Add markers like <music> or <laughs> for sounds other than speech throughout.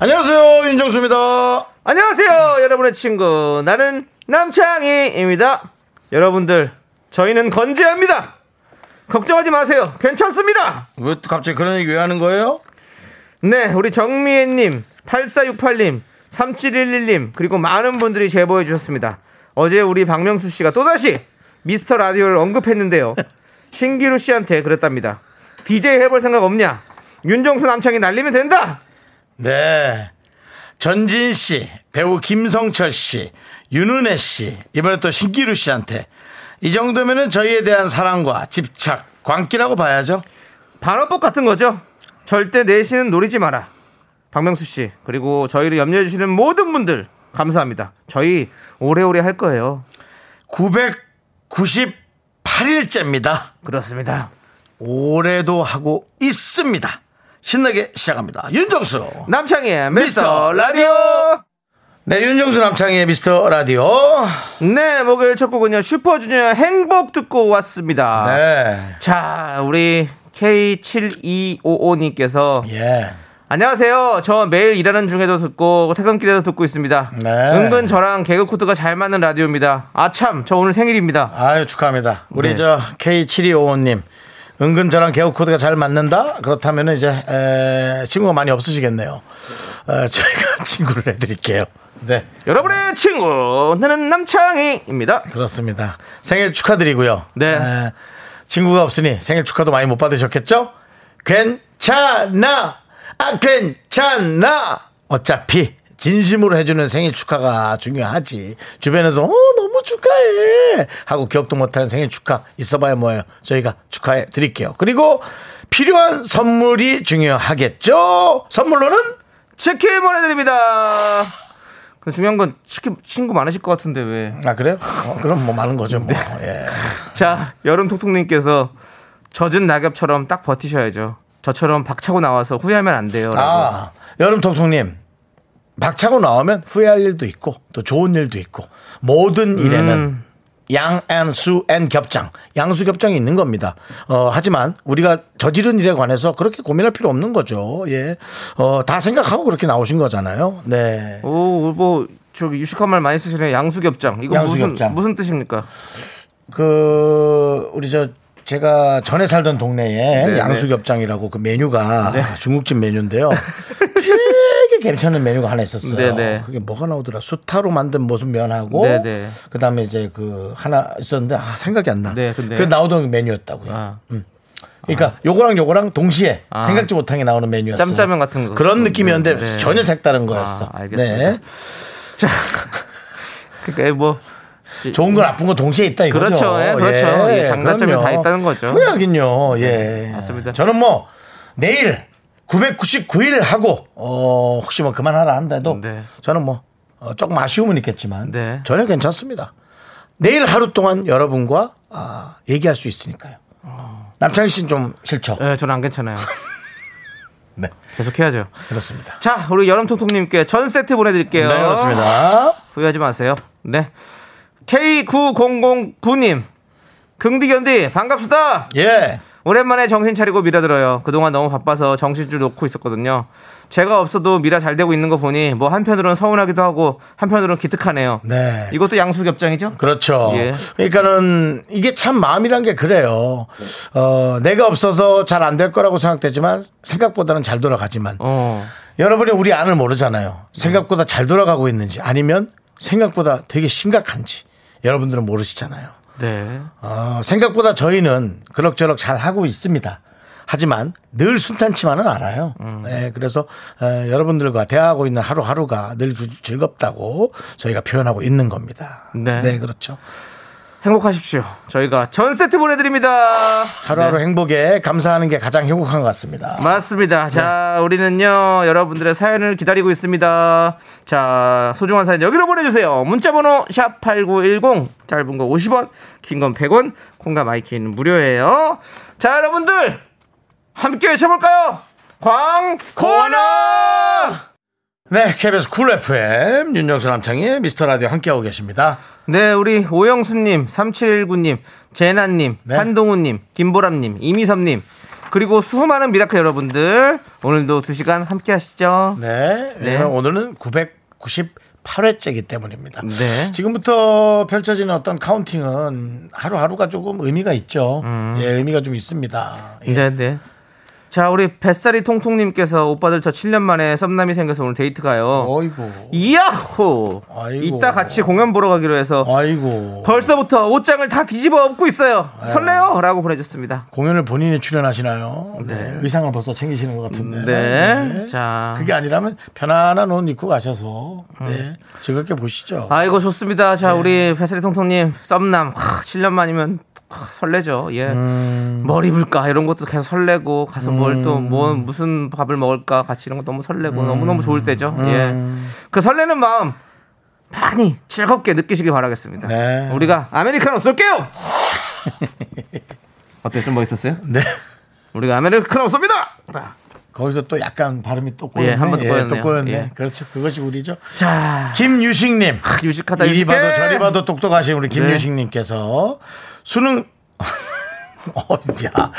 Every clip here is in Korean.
안녕하세요 윤정수입니다. 안녕하세요, 여러분의 친구. 나는 남창희입니다. 여러분들, 저희는 건재합니다. 걱정하지 마세요. 괜찮습니다. 왜 또 갑자기 그런 얘기 왜 하는 거예요? 네, 우리 정미애님, 8468님, 3711님, 그리고 많은 분들이 제보해 주셨습니다. 어제 우리 박명수 씨가 또다시 미스터 라디오를 언급했는데요. <laughs> 신기루 씨한테 그랬답니다. DJ 해볼 생각 없냐? 윤정수 남창이 날리면 된다! 네. 전진 씨, 배우 김성철 씨, 윤은혜 씨, 이번에 또 신기루 씨한테 이 정도면은 저희에 대한 사랑과 집착, 광기라고 봐야죠. 반어법 같은 거죠. 절대 내신은 노리지 마라. 박명수 씨 그리고 저희를 염려해 주시는 모든 분들 감사합니다. 저희 오래오래 할 거예요. 998일째입니다. 그렇습니다. 올해도 하고 있습니다. 신나게 시작합니다. 윤정수. 남창희의 미스터 미스터 라디오. 라디오. 네, 윤정수 남창희의 미스터 라디오. 네, 목요일 첫 곡은요 슈퍼주니어 행복 듣고 왔습니다. 네. 자, 우리 K7255님께서 예. 안녕하세요. 저 매일 일하는 중에도 듣고 퇴근길에도 듣고 있습니다. 네. 은근 저랑 개그 코드가 잘 맞는 라디오입니다. 아참, 저 오늘 생일입니다. 아유, 축하합니다. 우리 네. 저 K7255님. 은근 저랑 개우 코드가 잘 맞는다? 그렇다면 이제, 에, 친구가 많이 없으시겠네요. 어, 저희가 <laughs> 친구를 해드릴게요. 네. 여러분의 친구 나는 남창희입니다. 그렇습니다. 생일 축하드리고요. 네. 에, 친구가 없으니 생일 축하도 많이 못 받으셨겠죠? 괜찮아! 아, 괜찮아! 어차피 진심으로 해주는 생일 축하가 중요하지. 주변에서, 어, 너무 축하해! 하고 기억도 못하는 생일 축하 있어봐야 뭐예요. 저희가 축하해 드릴게요. 그리고 필요한 선물이 중요하겠죠? 선물로는 치킨 보내드립니다. 근데 중요한 건 치킨 친구 많으실 것 같은데 왜? 아, 그래요? 어, 그럼 뭐 많은 거죠, 뭐. 예. 자, 여름톡톡님께서 젖은 낙엽처럼 딱 버티셔야죠. 저처럼 박차고 나와서 후회하면 안 돼요. 라고. 아, 여름 톡톡님. 박차고 나오면 후회할 일도 있고 또 좋은 일도 있고 모든 일에는 음. 양 앤 수 앤 겹장, 양수 겹장이 있는 겁니다. 어, 하지만 우리가 저지른 일에 관해서 그렇게 고민할 필요 없는 거죠. 예. 어, 다 생각하고 그렇게 나오신 거잖아요. 네. 오, 뭐 저기 유식한 말 많이 쓰시네. 양수 겹장. 이거 양수겹장. 무슨 무슨 뜻입니까? 그, 우리 저, 제가 전에 살던 동네에 네, 양수 겹장이라고 그 메뉴가 중국집 메뉴인데요. <laughs> 되게 괜찮은 메뉴가 하나 있었어요. 네, 네. 그게 뭐가 나오더라. 수타로 만든 무슨 면하고 네, 네. 그다음에 이제 그 하나 있었는데 아 생각이 안 나. 네, 근데- 그 나오던 메뉴였다고요. 아, 그러니까 요거랑 요거랑 동시에 아. 생각지 못한 게 나오는 메뉴였어요. 짬짜면 같은 거. 그런 느낌이었는데 네. 전혀 색다른 거였어. 아, 알겠습니다. 네. <laughs> 자, 그러니까 뭐 좋은 거 나쁜 거 동시에 있다 이거죠. 그렇죠. 예, 그렇죠. 예, 장단점이 그럼요. 다 있다는 거죠. 후회하긴요. 예. 맞습니다. 저는 뭐 내일 999일 하고 어 혹시 뭐 그만하라 한다도 네. 저는 뭐 어, 조금 아쉬움은 있겠지만 네. 전혀 괜찮습니다. 내일 하루 동안 여러분과 아, 얘기할 수 있으니까요. 남창희 씨는 좀 싫죠. 예, 저는 안 괜찮아요. <laughs> 네, 계속 해야죠. 그렇습니다. 자, 우리 여름통통님께 전 세트 보내드릴게요. 네, 그렇습니다. 후회하지 마세요. 네. K9009님. 긍디견디, 반갑습니다. 예. 오랜만에 정신 차리고 미라 들어요. 그동안 너무 바빠서 정신줄 놓고 있었거든요. 제가 없어도 미라 잘 되고 있는 거 보니 뭐 한편으로는 서운하기도 하고 한편으로는 기특하네요. 네. 이것도 양수겹장이죠? 그렇죠. 예. 그러니까는 이게 참 마음이란 게 그래요. 어, 내가 없어서 잘 안 될 거라고 생각되지만 생각보다는 잘 돌아가지만 어. 여러분이 우리 안을 모르잖아요. 생각보다 잘 돌아가고 있는지 아니면 생각보다 되게 심각한지 여러분들은 모르시잖아요. 네. 어, 생각보다 저희는 그럭저럭 잘 하고 있습니다. 하지만 늘 순탄치만은 않아요. 네, 그래서 어, 여러분들과 대화하고 있는 하루하루가 늘 주- 즐겁다고 저희가 표현하고 있는 겁니다. 네. 네 그렇죠. 행복하십시오. 저희가 전 세트 보내드립니다. 하루하루 행복에 감사하는 게 가장 행복한 것 같습니다. 맞습니다. 자, 우리는요, 여러분들의 사연을 기다리고 있습니다. 자, 소중한 사연 여기로 보내주세요. 문자번호 샵8910, 짧은 거 50원, 긴 건 100원, 콩과 My K는 무료예요. 자, 여러분들, 함께 외쳐볼까요? 광고나! 네, KBS Cool FM 윤정수 남창희의 미스터 라디오 함께하고 계십니다. 네, 우리 오영수님, 3719님, 제나님, 네. 한동훈님, 김보람님, 이미섭님, 그리고 수많은 miracle 여러분들, 오늘도 2 시간 함께 하시죠. 네, 네. 오늘은 998회째이기 때문입니다. 네. 지금부터 펼쳐지는 어떤 counting은 하루하루가 조금 의미가 있죠. 예, 의미가 좀 있습니다. 예. 네, 네. 자, 우리 뱃살이 통통님께서 오빠들 저 7년 만에 썸남이 생겨서 오늘 데이트 가요. 어이구, 이야호! 아이고. 이따 같이 공연 보러 가기로 해서 아이고. 벌써부터 옷장을 다 뒤집어 엎고 있어요. 설레요! 라고 보내줬습니다. 공연을 본인이 출연하시나요? 네. 의상을 벌써 챙기시는 것 같은데. 네. 자. 그게 아니라면 편안한 옷 입고 가셔서 네. 즐겁게 보시죠. 아이고 좋습니다. 자 네. 우리 패스리 통통님 썸남 하, 7년 만이면 하, 설레죠. 예. 음. 뭘 입을까 이런 것도 계속 설레고 가서 뭘또 뭐 무슨 밥을 먹을까 같이 이런 거 너무 설레고 너무 너무 좋을 때죠. 음. 예. 그 설레는 마음 많이 즐겁게 느끼시길 바라겠습니다. 네. 우리가 아메리카노 쏠게요. <laughs> 어때요? 좀 멋있었어요? 네. 우리가 아메리카노 쏩니다. 거기서 또 약간 발음이 또 꼬였네. 예, 한번더 꼬였네요. 또 꼬였네. 예. 그렇죠. 그것이 우리죠. 자 김유식님. 유식하다 이리 유식해. 봐도 저리 봐도 똑똑하신 우리 네. 김유식님께서 수능 <laughs> 어, 야,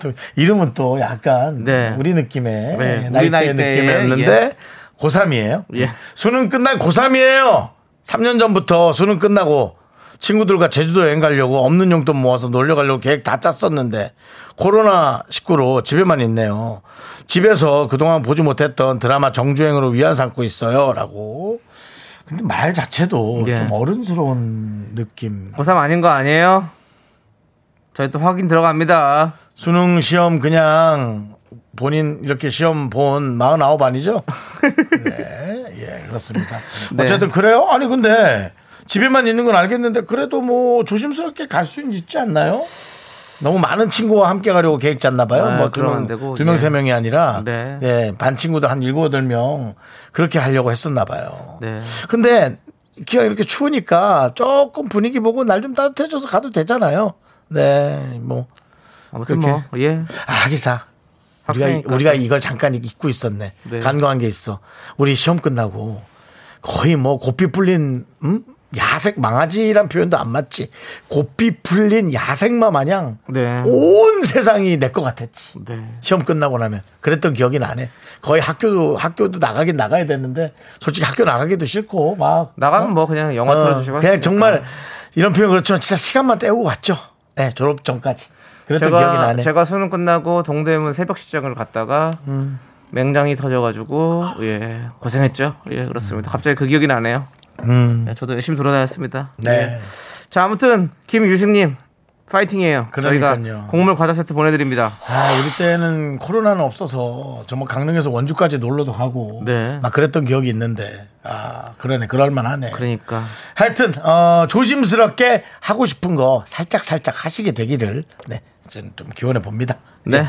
또 이름은 또 약간 네. 우리 느낌의 네, 나이대 우리 나이대의, 느낌이었는데 고3이에요. 예. 수능 끝난 고3이에요. 3년 전부터 수능 끝나고 친구들과 제주도 여행 가려고 없는 용돈 모아서 놀러 가려고 계획 다 짰었는데 코로나 19로 집에만 있네요. 집에서 그동안 보지 못했던 드라마 정주행으로 위안 삼고 있어요. 라고. 근데 말 자체도 예. 좀 어른스러운 느낌. 고3 아닌 거 아니에요? 저희 또 확인 들어갑니다. 수능 시험 그냥 본인 이렇게 시험 본 49 아니죠? <laughs> 네, 예, 그렇습니다. 네. 어쨌든 그래요? 아니, 근데 집에만 있는 건 알겠는데 그래도 뭐 조심스럽게 갈 수는 있지 않나요? 너무 많은 친구와 함께 가려고 계획 짰나 봐요. 아, 뭐두 그러면 명, 예. 세 명이 아니라 네. 예, 반 친구들 한 일곱, 여덟 명 그렇게 하려고 했었나 봐요. 네. 근데 기가 이렇게 추우니까 조금 분위기 보고 날 좀 따뜻해져서 가도 되잖아요. 네, 뭐 아무튼 그렇게. 뭐 예. 아, 하기사. 우리가, 학생이니까. 우리가 이걸 잠깐 잊고 있었네. 네. 간과한 게 있어. 우리 시험 끝나고 거의 뭐 고삐 풀린, 음? 야색 망아지란 표현도 안 맞지. 고삐 풀린 야생마 마냥 네. 온 세상이 내 것 같았지. 네. 시험 끝나고 나면 그랬던 기억이 나네. 거의 학교도 학교도 나가긴 나가야 됐는데 솔직히 학교 나가기도 싫고 막 나가면 뭐 그냥 영화 어, 틀어주시고 그냥 하시니까. 정말 이런 표현 그렇지만 진짜 시간만 때우고 갔죠. 네 졸업 전까지 그랬던 기억이 제가 나네. 제가 수능 끝나고 동대문 새벽 시장을 갔다가 음. 맹장이 터져가지고 예 고생했죠. 예 그렇습니다. 갑자기 그 기억이 나네요. 네, 저도 열심히 돌아다녔습니다. 음. 네. 자 아무튼 김유식님 파이팅이에요. 그러니까요. 저희가 곡물 과자 세트 보내드립니다. 아, 우리 때는 코로나는 없어서 정말 강릉에서 원주까지 놀러도 가고 네. 막 그랬던 기억이 있는데 아 그러네 그럴만하네. 그러니까 하여튼 어, 조심스럽게 하고 싶은 거 살짝 살짝 하시게 되기를 네, 저는 좀 기원해 봅니다. 네.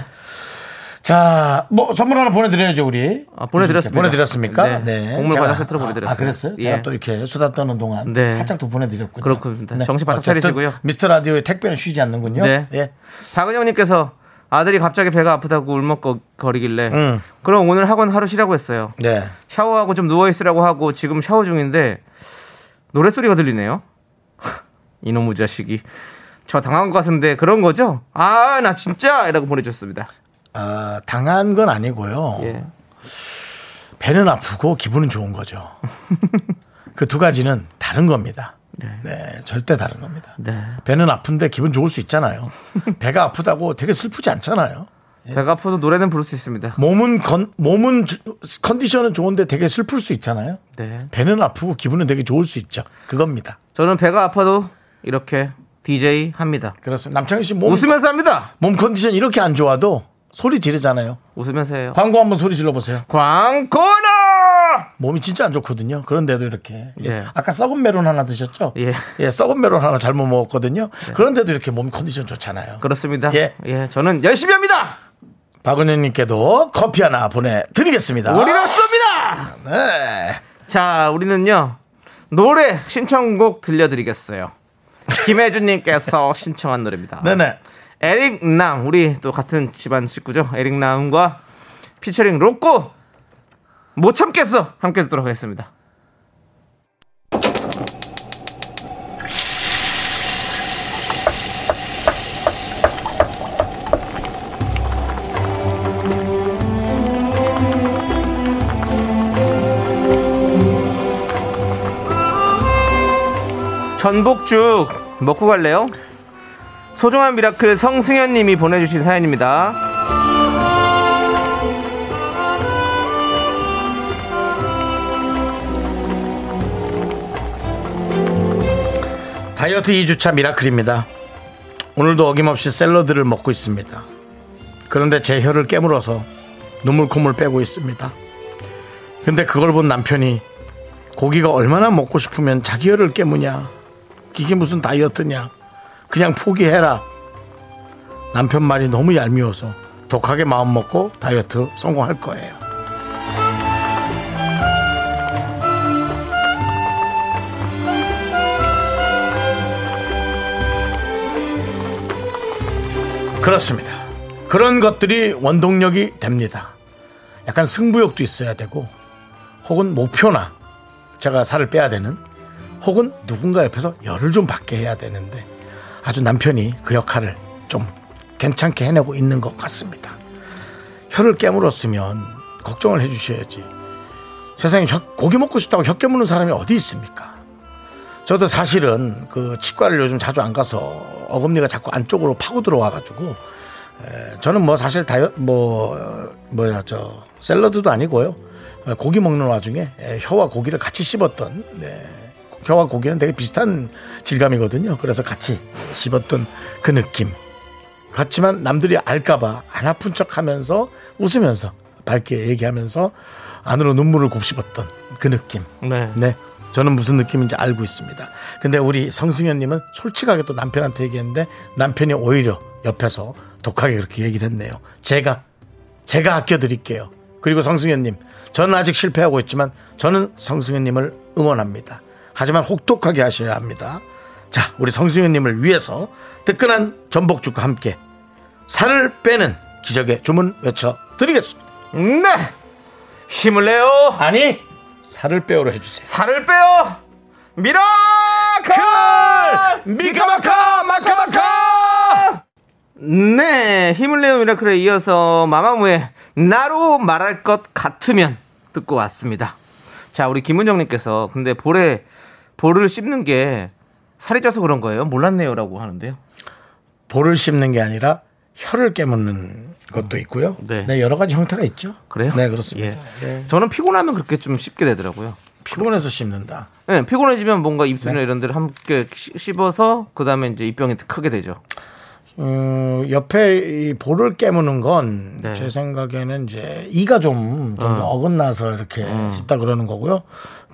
자, 뭐 선물 하나 보내드려야죠 우리. 아, 보내드렸습니다. 보내드렸습니까? 네. 곡물 제가- 과자 세트로 보내드렸어요. 아, 그랬어요? 예. 제가 또 이렇게 수다 떠는 동안 네. 살짝 또 보내드렸군요. 그렇군요. 정신 바짝 차리시고요. 미스터 라디오의 택배는 쉬지 않는군요. 네. 예. 박은영님께서 아들이 갑자기 배가 아프다고 울먹거리길래 음. 그럼 오늘 학원 하루 쉬라고 했어요. 네. 샤워하고 좀 누워 있으라고 하고 지금 샤워 중인데 노래 소리가 들리네요. <laughs> 이놈의 자식이 저 당한 것 같은데 그런 거죠? 아 나 진짜 이라고 보내줬습니다. 아, 당한 건 아니고요. 예. 배는 아프고 기분은 좋은 거죠. <laughs> 그 두 가지는 다른 겁니다. 네. 절대 다른 겁니다. 네. 배는 아픈데 기분 좋을 수 있잖아요. <laughs> 배가 아프다고 되게 슬프지 않잖아요. 배가 아파도 노래는 부를 수 있습니다. 몸은 건, 몸은 주- 컨디션은 좋은데 되게 슬플 수 있잖아요. 네. 배는 아프고 기분은 되게 좋을 수 있죠. 그겁니다. 저는 배가 아파도 이렇게 DJ 합니다. 그렇습니다. 남창희 씨 몸, 웃으면서 합니다. 몸 컨디션 이렇게 안 좋아도 소리 지르잖아요. 웃으면서 해요. 광고 한번 소리 질러보세요. 광고나 몸이 진짜 안 좋거든요. 그런데도 이렇게. 예. 예. 아까 썩은 메론 하나 드셨죠? 예. 썩은 메론 하나 잘못 먹었거든요. 그런데도 이렇게 몸 컨디션 좋잖아요. 그렇습니다. 예. 예. 저는 열심히 합니다. 박은현님께도 커피 하나 보내드리겠습니다. 우리가 쏩니다. 네. 자, 우리는요 노래 신청곡 들려드리겠어요. 김혜준님께서 <laughs> 신청한 노래입니다. 네네. 에릭 남 우리 또 같은 집안 식구죠. 에릭 남과 피처링 로꼬 못 참겠어 함께 듣도록 하겠습니다. 전복죽 먹고 갈래요? 소중한 miracle 성승현 님이 보내주신 사연입니다. 다이어트 2주차 miracle입니다. 오늘도 어김없이 샐러드를 먹고 있습니다. 그런데 제 혀를 깨물어서 눈물 콧물 빼고 있습니다. 근데 그걸 본 남편이 고기가 얼마나 먹고 싶으면 자기 혀를 깨무냐. 이게 무슨 다이어트냐. 그냥 포기해라. 남편 말이 너무 얄미워서 독하게 마음 먹고 다이어트 성공할 거예요. 그렇습니다. 그런 것들이 원동력이 됩니다. 약간 승부욕도 있어야 되고, 혹은 목표나 제가 살을 빼야 되는, 혹은 누군가 옆에서 열을 좀 받게 해야 되는데, 아주 남편이 그 역할을 좀 괜찮게 해내고 있는 것 같습니다. 혀를 깨물었으면 걱정을 해주셔야지. 세상에 혀- 고기 먹고 싶다고 혀 깨무는 사람이 어디 있습니까? 저도 사실은 그 치과를 요즘 자주 안 가서 어금니가 자꾸 안쪽으로 파고 들어와가지고 에, 저는 뭐 사실 다이어 뭐 어, 뭐야 저 샐러드도 아니고요 에, 고기 먹는 와중에 에, 혀와 고기를 같이 씹었던 네. 혀와 고기는 되게 비슷한 질감이거든요. 그래서 같이 씹었던 그 느낌. 같지만 남들이 알까봐 안 아픈 척 하면서 웃으면서 밝게 얘기하면서 안으로 눈물을 곱씹었던 그 느낌. 네. 네. 저는 무슨 느낌인지 알고 있습니다. 근데 우리 성승현님은 솔직하게 또 남편한테 얘기했는데 남편이 오히려 옆에서 독하게 그렇게 얘기를 했네요. 제가, 제가 아껴드릴게요. 그리고 성승현님, 저는 아직 실패하고 있지만 저는 성승현님을 응원합니다. 하지만 혹독하게 하셔야 합니다. 자, 우리 성승현님을 위해서 뜨끈한 전복죽과 함께 살을 빼는 기적의 주문 외쳐드리겠습니다. 네. 힘을 내요. 아니, 살을 빼요로 해주세요. 살을 빼요. miracle! 미카마카 마카마카 네, 힘을 내요 miracle에 이어서 마마무의 나로 말할 것 같으면 듣고 왔습니다. 자, 우리 김은정님께서 근데 볼에 볼을 씹는 게 살이 쪄서 그런 거예요? 몰랐네요라고 하는데요. 볼을 씹는 게 아니라 혀를 깨무는 것도 있고요. 네. 네. 여러 가지 형태가 있죠. 그래요? 네, 그렇습니다. 예. 네. 저는 피곤하면 그렇게 좀 씹게 되더라고요. 피곤해서 씹는다. 네, 피곤해지면 뭔가 입술이나 네. 이런 데를 함께 씹- 씹어서 그 다음에 이제 입병이 크게 되죠. 어, 옆에 이 볼을 깨무는 건제 네. 생각에는 이제 이가 좀, 좀 어. 어긋나서 이렇게 씹다 그러는 거고요.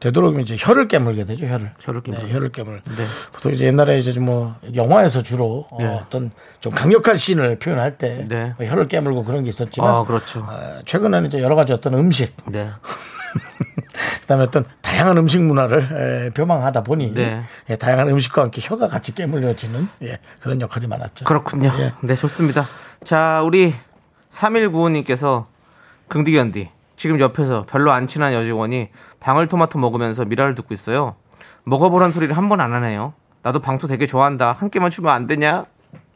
되도록이면 이제 혀를 깨물게 되죠, 혀를. 혀를 깨물어요. 네, 혀를 깨물. 네. 보통 이제 옛날에 이제 뭐 영화에서 주로 어, 네. 어 떤 좀 강력한 씬을 표현할 때 네. 뭐 혀를 깨물고 그런 게 있었지만 아, 그렇죠. 어, 최근에는 이제 여러 가지 어떤 음식 네. <laughs> 그다음에 어떤 다양한 음식 문화를 에, 표방하다 보니 네. 예, 다양한 음식과 함께 혀가 같이 깨물려지는 예, 그런 역할이 많았죠. 그렇군요. 예. 네, 좋습니다. 자, 우리 3195님께서 긍디견디 지금 옆에서 별로 안 친한 여직원이 방울토마토 먹으면서 미라를 듣고 있어요. 먹어보란 소리를 한 번 안 하네요. 나도 방토 되게 좋아한다. 한 끼만 주면 안 되냐?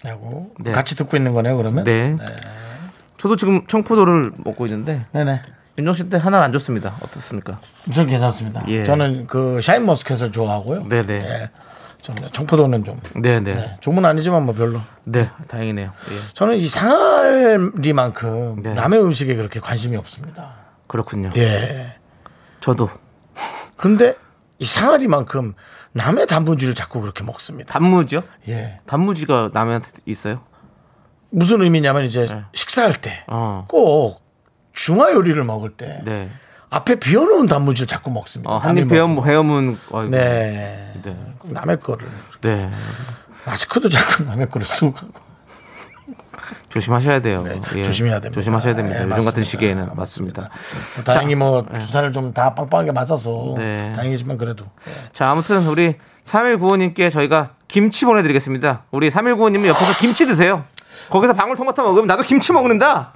하고 네. 같이 듣고 있는 거네요. 그러면. 네. 저도 지금 청포도를 먹고 있는데 네네. 윤정 씨때 하나는 안 좋습니다. 어떻습니까? 전 괜찮습니다. 예. 저는 그 샤인 머스켓을 좋아하고요. 네네. 예. 저는 청포도는 좀 네, 네. 네, 종은 아니지만 뭐 별로. 네, 다행이네요. 예. 저는 이 상할리만큼 네. 남의 음식에 그렇게 관심이 없습니다. 그렇군요. 예. 저도 근데 이 상할이만큼 남의 단무지를 자꾸 그렇게 먹습니다. 단무지요? 예. 단무지가 남한테 있어요? 무슨 의미냐면 이제 네. 식사할 때 어. 꼭 중화 요리를 먹을 때 네. 앞에 비워놓은 단무지를 자꾸 먹습니다. 어, 한입. 회음은 어이구. 네. 네. 남의 거를. 네. 마스크도 자꾸 <laughs> 남의 거를 쓰고 가고. 조심하셔야 돼요. 네, 예. 조심해야 됩니다. 조심하셔야 됩니다. 예, 요즘 같은 맞습니다. 시기에는 맞습니다. 다행히 뭐 주사를 좀다 빵빵하게 맞아서 네. 다행이지만 그래도 자, 아무튼 우리 3195님께 저희가 김치 보내드리겠습니다. 우리 3195님은 옆에서 김치 드세요. 거기서 방울토마토 먹으면 나도 김치 먹는다.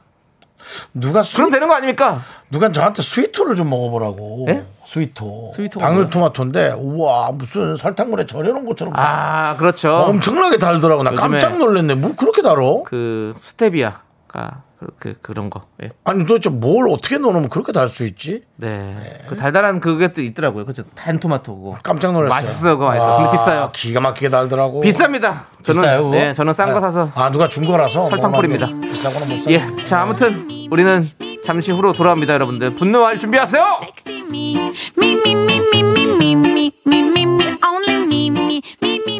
누가 수, 그럼 되는 거 아닙니까? 누가 저한테 스위토를 좀 먹어보라고. 예? 스위토. 스위토가 방울토마토인데 우와 무슨 설탕물에 절여놓은 것처럼 아, 그렇죠. 엄청나게 달더라고. 나 깜짝 놀랐네. 뭐 그렇게 달어? 그 스테비아가 그 그런 거. 예. 아니 도대체 뭘 어떻게 넣으면 그렇게 달 수 있지? 네. 그 달달한 그게 또 있더라고요. 그죠? 팬토마토 그거. 깜짝 놀랐어요. 맛있어, 그거 맛있어. 근데 비싸요. 기가 막히게 달더라고. 비쌉니다. 저는 비싸요, 그거? 네, 저는 싼 거 사서 아 누가 준 거라서 설탕 먹으면 뿌립니다. 안 돼. 비싸거나 못 사. 예. 자, 아무튼 우리는 잠시 후로 돌아옵니다, 여러분들. 분노할 준비하세요. Me, me, me, me, me, me, me, me, me, me, only me, me, me, me,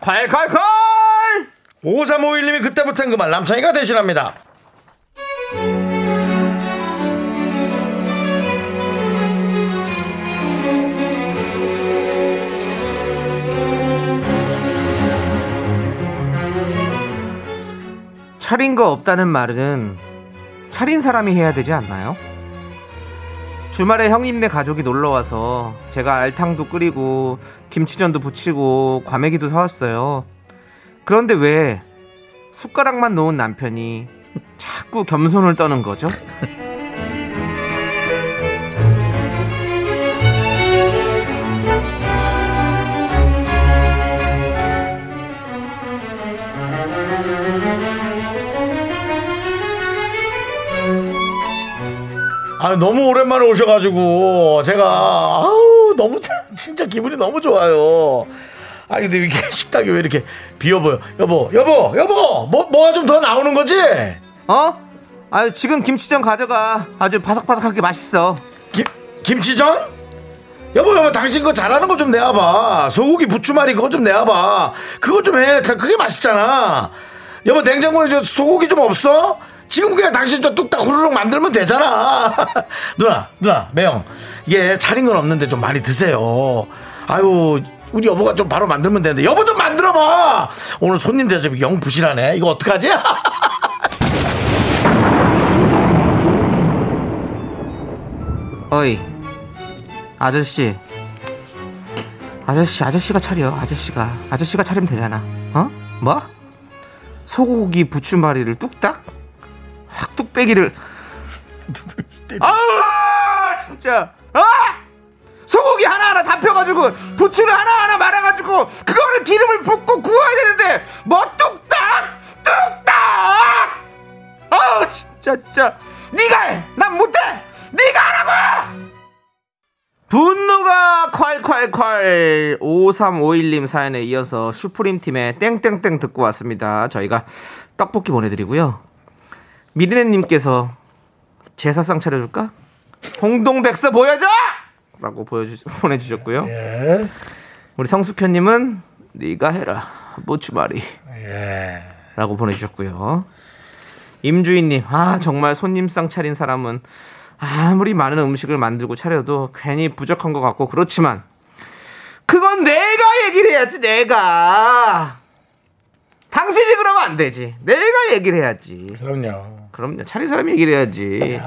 콸콸콸! 5351님이 그때부터는 그만 남창이가 대신합니다. 차린 거 없다는 말은 차린 사람이 해야 되지 않나요? 주말에 형님네 가족이 놀러 와서 제가 알탕도 끓이고 김치전도 부치고 과메기도 사왔어요. 그런데 왜 숟가락만 놓은 남편이 자꾸 겸손을 떠는 거죠? <laughs> 아 너무 오랜만에 오셔가지고 제가 아우 너무 진짜 기분이 너무 좋아요. 아 근데 이게 <laughs> 식탁이 왜 이렇게 비어 보여? 여보, 여보, 여보, 뭐 뭐가 좀 더 나오는 거지? 어? 아유 지금 김치전 가져가 아주 바삭바삭하게 맛있어. 김 김치전? 여보, 여보, 당신 그거 잘하는 거 좀 내와봐. 소고기 부추말이 그거 좀 내와봐. 그거 좀 해. 다 그게 맛있잖아. 여보, 냉장고에 저 소고기 좀 없어? 지금 그냥 당신 저 뚝딱 후루룩 만들면 되잖아. <laughs> 누나, 누나, 매형. 이게 차린 건 없는데 좀 많이 드세요. 아유, 우리 여보가 좀 바로 만들면 되는데. 여보 좀 만들어봐! 오늘 손님 대접이 영 부실하네. 이거 어떡하지? <laughs> 어이 아저씨 아저씨 아저씨가 차려 아저씨가 아저씨가 차리면 되잖아 어? 뭐? 소고기 부추마리를 뚝딱? 확 뚝배기를. 아 진짜. 아! 소고기 하나하나 다 펴가지고 부추를 하나하나 말아가지고 그거를 기름을 붓고 구워야 되는데 뭐 뚝딱! 뚝딱! 아 진짜 진짜. 네가 해난 못해! 네가 하라고! 분노가 콸콸콸. 5351님 사연에 이어서 슈프림 팀의 땡땡땡 듣고 왔습니다. 저희가 떡볶이 보내드리고요. 미리네님께서 제사상 차려줄까? 홍동백서 보여줘! 라고 보여주, 보내주셨고요. 예. 우리 성숙현님은 네가 해라 모추마리 예. 라고 보내주셨고요. 임주인님, 아, 정말 손님상 차린 사람은 아무리 많은 음식을 만들고 차려도 괜히 부족한 것 같고, 그렇지만, 그건 내가 얘기를 해야지, 내가. 당신이 그러면 안 되지. 내가 얘기를 해야지. 그럼요. 그럼요. 차린 사람이 얘기를 해야지.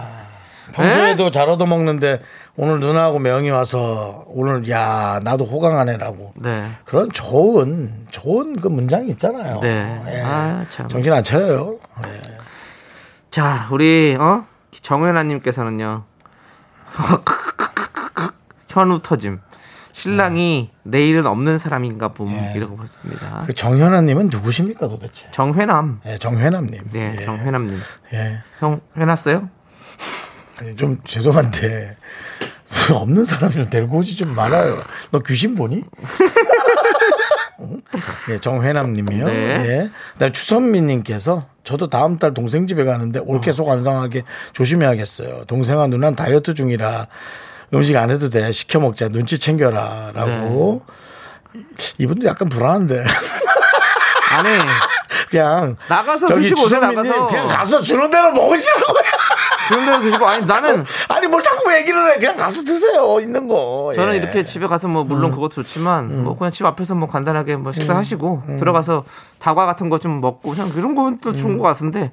평소에도 잘 얻어먹는데 오늘 누나하고 명이 와서 오늘 야 나도 호강하네라고 네. 그런 좋은 좋은 그 문장이 있잖아요. 네. 예. 아, 참. 정신 안 차려요. 자, 우리, 어? 정연아님께서는요. <laughs> 현우 터짐. 신랑이 내일은 없는 사람인가 봄 예. 이라고 보셨습니다. 그 정현아님은 누구십니까 도대체? 정회남. 예, 정회남님. 네, 예. 정회남님. 예. 형? 아니, 좀 죄송한데 <laughs> 없는 사람을 데리고 오지 좀 말아요. 너 귀신 보니? 예, 정회남님이요. 네. 예. 그다음 추선미님께서 저도 다음 달 동생 집에 가는데 올케속 완성하게 조심해야겠어요. 동생아 누난 다이어트 중이라 음식 안 해도 돼. 시켜 먹자. 눈치 챙겨라 라고. 이분도 약간 불안한데. <laughs> 아니. 그냥 나가서 저기 드시고 오세요 나가서. 그냥 가서 주는 대로 먹으시라고요. <laughs> 주는 대로 드시고. 아니 나는 <laughs> 아니 뭘 자꾸 얘기를 해. 그냥 가서 드세요. 있는 거. 저는 예. 이렇게 집에 가서 뭐 물론 그것도 좋지만 뭐 그냥 집 앞에서 뭐 간단하게 뭐 식사하시고 들어가서 다과 같은 거 좀 먹고 그냥 건또 좋은 것 같은데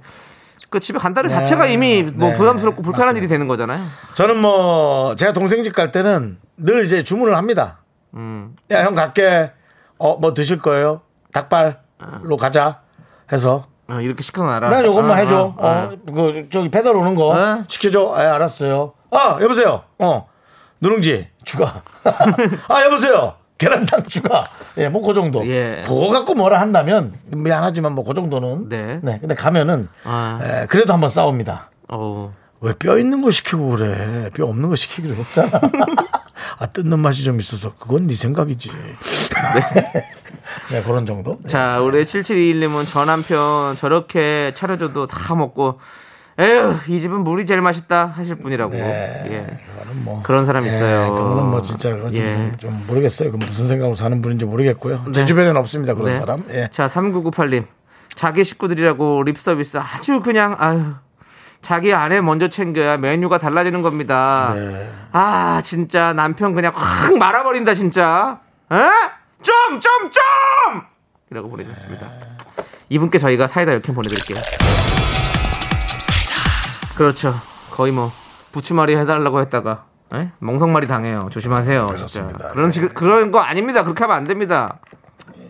그 집에 간다는 자체가 이미 뭐 네. 부담스럽고 불편한 맞습니다. 일이 되는 거잖아요. 저는 뭐 제가 동생 집 갈 때는 늘 이제 주문을 합니다. 음. 야 형 갈게. 어 뭐 드실 거예요? 닭발로 가자. 해서 어, 이렇게 시켜놔라. 나 요것만 아, 해줘. 아, 아. 어, 그 저기 배달 오는 거 네. 시켜줘. 아 알았어요. 아 여보세요. 어 누룽지 추가. <laughs> 아 여보세요. 계란탕 추가. 예, 뭐 그 정도. 예. 그거 갖고 뭐라 한다면 미안하지만 뭐 그 정도는. 네. 근데 가면은 아. 예, 그래도 한번 싸웁니다. 어. 왜뼈 있는 거 시키고 그래? 뼈 없는 거 시키기로 했잖아. <laughs> 아, 뜯는 맛이 좀 있어서 그건 네 생각이지. 네. <laughs> 그런 정도. 네. 자, 우리 7721님은 저 남편 저렇게 차려줘도 다 먹고, 에휴, 이 집은 물이 제일 맛있다 하실 분이라고. 네. 예. 그거는 뭐 그런 사람 있어요. 그거는 뭐 진짜 좀, 예. 좀 모르겠어요. 그 무슨 생각으로 사는 분인지 모르겠고요. 제 네. 주변에는 없습니다. 그런 네. 사람. 예. 자, 3998님. 자기 식구들이라고 립 서비스 아주 그냥, 아유. 자기 아내 먼저 챙겨야 메뉴가 달라지는 겁니다. 네. 아, 진짜 남편 그냥 확 말아버린다, 진짜. 에? 좀, 좀, 좀! 이라고 보내주셨습니다. 이분께 저희가 사이다 10캔 보내드릴게요. 그렇죠. 거의 뭐, 부추말이 해달라고 했다가, 에? 멍석말이 당해요. 조심하세요. 그렇습니다. 진짜. 그런, 식, 그런 거 아닙니다. 그렇게 하면 안 됩니다.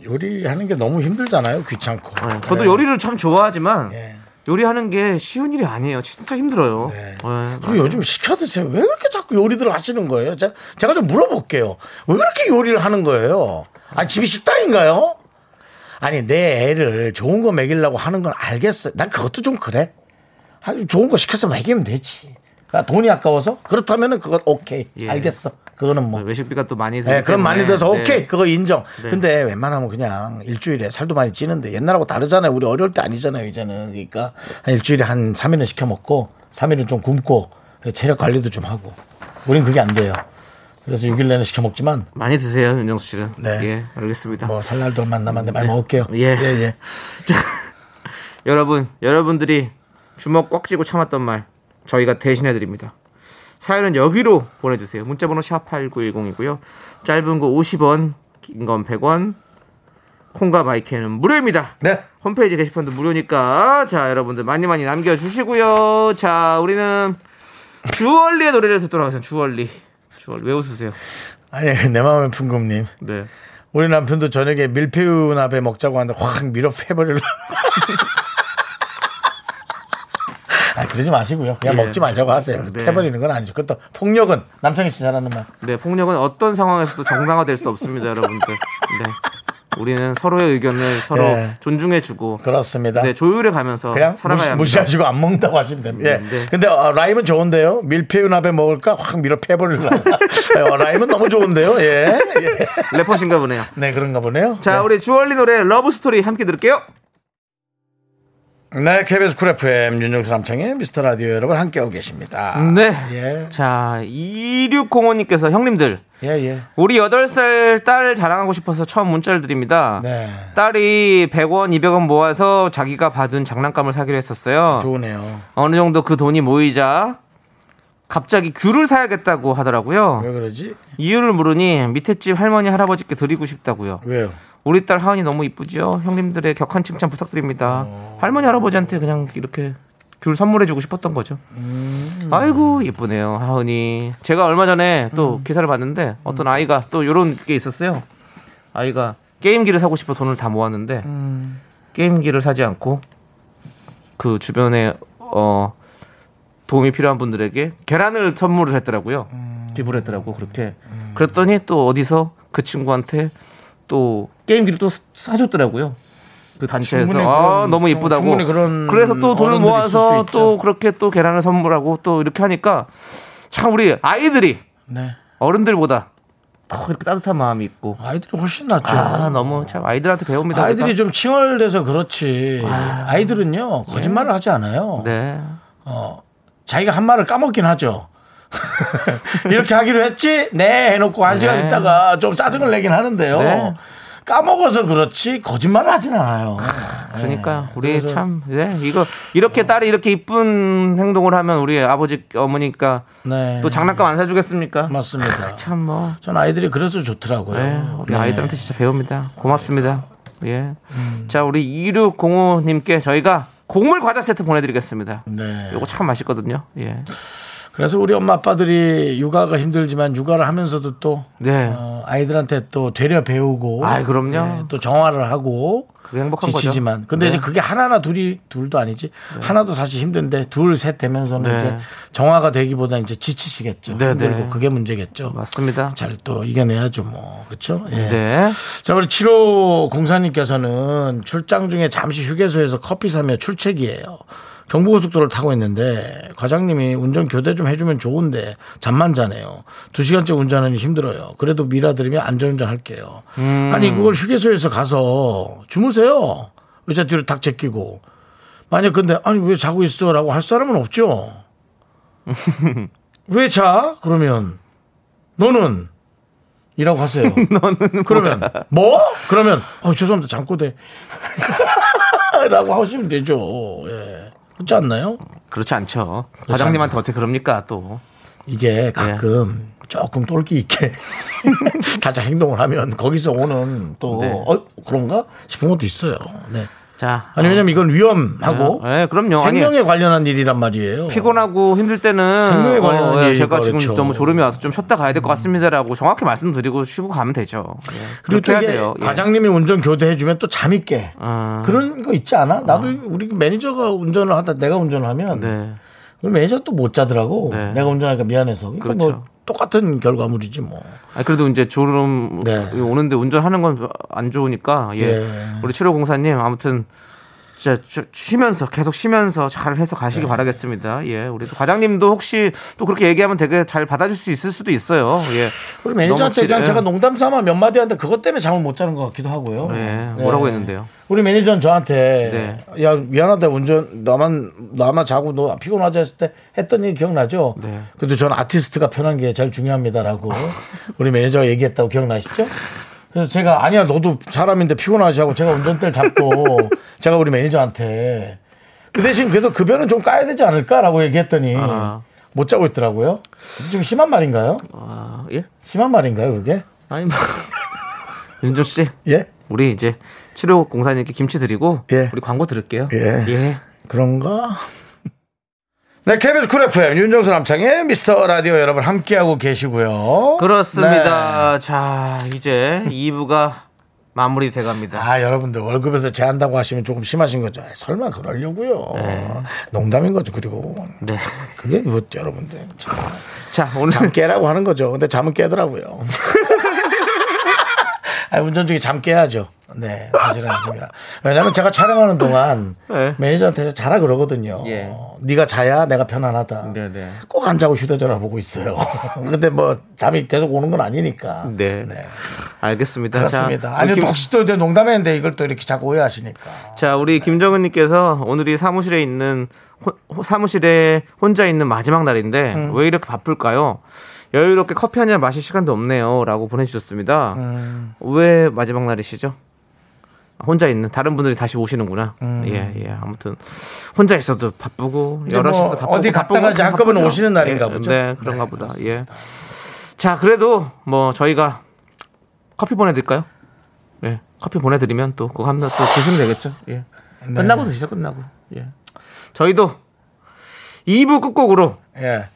요리하는 게 너무 힘들잖아요. 귀찮고. 네, 저도 네. 요리를 참 좋아하지만, 예. 요리하는 게 쉬운 일이 아니에요. 진짜 힘들어요. 네. 네, 그리고 요즘 시켜 드세요. 왜 그렇게 자꾸 요리들 하시는 거예요? 제가, 제가 좀 물어볼게요. 왜 그렇게 요리를 하는 거예요? 아, 집이 식당인가요? 아니, 내 애를 좋은 거 먹이려고 하는 건 알겠어요. 난 그것도 좀 그래. 아니, 좋은 거 시켜서 먹이면 되지. 그러니까 돈이 아까워서? 그렇다면은 그건 오케이. 예. 알겠어. 그거는 뭐. 외식비가 또 많이 들기 네, 그건 많이. 들어서 네. 오케이. 그거 인정. 네. 근데 웬만하면 그냥 일주일에 살도 많이 찌는데 옛날하고 다르잖아요. 우리 어려울 때 아니잖아요. 이제는. 그러니까 한 일주일에 한 3일은 시켜 먹고 3일은 좀 굶고 체력 관리도 좀 하고. 우린 그게 안 돼요. 그래서 6일 내내 시켜 먹지만 많이 드세요, 윤정수 씨는. 네. 예, 알겠습니다. 뭐 설날들만 남았는데 많이 먹을게요. 예. 예, 예. <laughs> 여러분, 여러분들이 주먹 꽉 쥐고 참았던 말 저희가 대신해 드립니다. 사연은 여기로 보내주세요. 문자번호 샵 8910이고요. 짧은 거 50원, 긴 건 100원, 콩과 마이크는 무료입니다. 네. 홈페이지 게시판도 무료니까 자 여러분들 많이 많이 남겨주시고요. 자 우리는 주얼리의 노래를 듣도록 하겠습니다. 주얼리. 주얼리 왜 웃으세요? 아니, 내 마음의 풍금님. 네. 우리 남편도 저녁에 밀푀유 나베 먹자고 하는데 확 밀어 패버리려. 아, <laughs> 그러지 마시고요. 그냥 예. 먹지 말자고 하세요. 네. 패버리는 건 아니죠. 그것도 폭력은 남창희 씨 잘하는 말. 네, 폭력은 어떤 상황에서도 정당화될 수 없습니다, <laughs> 여러분들. 네. 우리는 서로의 의견을 서로 네. 존중해주고 그렇습니다. 네, 조율해 가면서 그냥 살아가야 무시. 무시하시고 안 먹는다고 하시면 됩니다. 예. 네. 근데 어, 라임은 좋은데요. 밀푀유나베 먹을까 확 밀어 패버리려. <laughs> 어, 라임은 너무 좋은데요. 예. 예. 래퍼신가 보네요. 네 그런가 보네요. 자, 네. 우리 주얼리 노래 Love Story 함께 들을게요. 네, KBS Cool FM 윤정수 남창희의 미스터 라디오 여러분 함께하고 계십니다. 네. 예. 자, 2605님께서 형님들 예, 예. 우리 8살 딸 자랑하고 싶어서 처음 문자를 드립니다. 네. 딸이 100원, 200원 모아서 자기가 받은 장난감을 사기로 했었어요. 좋으네요. 어느 정도 그 돈이 모이자 갑자기 귤을 사야겠다고 하더라고요. 왜 그러지? 이유를 물으니 밑에 집 할머니 할아버지께 드리고 싶다고요. 왜요? 우리 딸 하은이 너무 이쁘죠? 형님들의 격한 칭찬 부탁드립니다. 어. 할머니 할아버지한테 그냥 이렇게 귤 선물해주고 싶었던 거죠. 음. 아이고 이쁘네요 하은이. 제가 얼마 전에 또 음. 기사를 봤는데 어떤 아이가 또 이런 게 있었어요. 아이가 게임기를 사고 싶어 돈을 다 모았는데 음. 게임기를 사지 않고 그 주변에 어 도움이 필요한 분들에게 계란을 선물을 했더라고요. 음. 기부를 했더라고 그렇게 그랬더니 또 어디서 그 친구한테 또 게임기를 또 사줬더라고요. 그 단체에서 충분히 아 그런- 너무 충- 이쁘다고 그래서 또 돈을 모아서 또. 그렇게 또 계란을 선물하고 또 이렇게 하니까 참 우리 아이들이 네. 어른들보다 더 이렇게 따뜻한 마음이 있고 아이들이 훨씬 낫죠. 아 너무 참 아이들한테 배웁니다. 아이들이 우리가. 좀 칭얼대서 그렇지. 아 이들은요 거짓말을 하지 않아요. 네. 어, 자기가 한 말을 까먹긴 하죠. <laughs> 이렇게 하기로 했지? 네, 해놓고 한 시간 네. 있다가 좀 짜증을 내긴 하는데요. 네. 까먹어서 그렇지 거짓말을 하진 않아요. 그러니까 우리 그래서- 참 네, 이거 이렇게 딸이 이렇게 이쁜 행동을 하면 우리 아버지 어머니까 네. 또 장난감 안 사주겠습니까? 맞습니다. 참 뭐. 전 아이들이 그래서 좋더라고요. 네, 우리 네. 아이들한테 진짜 배웁니다. 고맙습니다. 예. 음. 자, 우리 2605님께 저희가 곡물 과자 세트 보내드리겠습니다. 네. 요거 참 맛있거든요. 예. 그래서 우리 엄마 아빠들이 육아가 힘들지만 육아를 하면서도 또 네. 어, 아이들한테 또 되려 배우고 아이, 그럼요. 네, 또 정화를 하고 지치지만 거죠. 근데 네. 이제 그게 하나나 둘이 둘도 아니지 하나도 사실 힘든데 둘 셋 되면서는 네. 이제 정화가 되기보다 이제 지치시겠죠 네, 힘들고 네. 그게 문제겠죠 맞습니다. 잘 또 이겨내야죠 뭐 그렇죠 예. 네. 자 우리 7호 공사님께서는 출장 중에 잠시 휴게소에서 커피 사며 출첵이에요. 경부고속도로를 타고 있는데 과장님이 운전 교대 좀 해주면 좋은데 잠만 자네요. 두 시간째 운전하니 힘들어요. 그래도 미라 들으면 안전운전 할게요. 아니 그걸 휴게소에서 가서 주무세요. 의자 뒤로 탁 제끼고. 만약 근데 아니 왜 자고 있어라고 할 사람은 없죠. <laughs> 왜 자? 그러면 너는 이라고 하세요. <laughs> 너는 그러면 뭐? 그러면 어 죄송합니다 잠꼬대 <laughs> 라고 하시면 되죠. 예. 그렇지 않나요? 그렇지 않죠. 과장님한테 어떻게 그럽니까 또. 이게 가끔 조금 똘끼 있게 <laughs> 살짝 행동을 하면 거기서 오는 또 네. 어, 그런가 싶은 것도 있어요. 네. 자. 아니 왜냐면 이건 위험하고 네, 그럼요. 아니, 생명에 관련한 일이란 말이에요. 피곤하고 힘들 때는 생명에 관련한 어, 예, 일이니까 제가 지금 그렇죠. 너무 졸음이 와서 좀 쉬었다 가야 될 것 같습니다라고 정확히 말씀드리고 쉬고 가면 되죠. 예. 그리고 그렇게 또 해야 돼요. 예. 과장님이 운전 교대해 주면 또 잠이 깨. 아. 그런 거 있지 않아? 나도 우리 매니저가 운전을 하다 내가 운전을 하면 네. 그럼 매니저 또 못 자더라고. 네. 내가 운전하니까 미안해서. 그러니까 뭐 그렇죠. 똑같은 결과물이지 뭐. 아 그래도 이제 졸음 네. 오는데 운전하는 건 안 좋으니까 예. 예. 우리 7호 공사님 아무튼 진짜 쉬- 쉬면서 계속 쉬면서 잘 해서 가시기 네. 바라겠습니다. 예. 우리 또 과장님도 혹시 또 그렇게 얘기하면 되게 잘 받아줄 수 있을 수도 있어요. 예. 우리 매니저한테 그냥 지- 제가 농담 삼아 몇 마디 하는데 그것 때문에 잠을 못 자는 것 같기도 하고요. 예. 뭐라고 했는데요? 우리 매니저는 저한테 야 미안하다 운전 나만 나만 자고 너 피곤하지 했을 때 했던 얘기 기억나죠? 네. 그래도 저는 아티스트가 편한 게 제일 중요합니다라고 <laughs> 우리 매니저가 얘기했다고 기억나시죠? 그래서 제가 아니야 너도 사람인데 피곤하지 하고 제가 운전대를 잡고 <laughs> 제가 우리 매니저한테 그 대신 그래도 급여는 좀 까야 되지 않을까라고 얘기했더니 아. 못 자고 있더라고요. 좀 심한 말인가요? 아, 예? 심한 말인가요 그게? 아니 뭐 <laughs> 윤조 씨, 예? 우리 이제 7호 공사님께 김치 드리고 예. 우리 광고 들을게요. 예. 예. 그런가? 네, KBS 쿨 FM 윤정수 남창의 미스터 라디오 여러분 함께하고 계시고요. 그렇습니다. 네. 자, 이제 2부가 마무리 돼 갑니다. 아, 여러분들 월급에서 제한다고 하시면 조금 심하신 거죠. 설마 그러려고요. 네. 농담인 거죠. 그리고 네. 그게 뭐 여러분들 참, 자, 오늘 잠 깨라고 하는 거죠. 근데 잠은 깨더라고요. <laughs> 아, 운전 중에 잠 깨야죠. 네, 사실은 좀 왜냐하면 제가 촬영하는 동안 네. 매니저한테 자라 그러거든요. 예. 네가 자야 내가 편안하다. 네, 네. 꼭 안 자고 휴대전화 보고 있어요. <laughs> 근데 뭐 잠이 계속 오는 건 아니니까. 네. 알겠습니다. 그렇습니다. 자, 아니 김- 혹시 또 농담했는데 이걸 또 이렇게 자꾸 오해하시니까. 자, 우리 김정은님께서 오늘이 사무실에 있는 호- 호- 사무실에 혼자 있는 마지막 날인데 음. 왜 이렇게 바쁠까요? 여유롭게 커피 한 잔 마실 시간도 없네요 라고 보내주셨습니다. 음. 왜 마지막 날이시죠? 혼자 있는 다른 분들이 다시 오시는구나. 음. 예, 예. 아무튼 혼자 있어도 바쁘고 이제 여럿이서 뭐 바쁘고 어디 바쁘고 갔다가 이제 한꺼번에. 오시는 날인가 예, 보죠. 네, 그런가 네, 보다. 그렇습니다. 예. 자, 그래도 뭐 저희가 커피 보내 드릴까요? 예, 커피 보내 드리면 또 그거 한번 또 드시면 되겠죠. 예. 네. 끝나고 드시죠, 끝나고. 예. 저희도 2부 끝곡으로 예.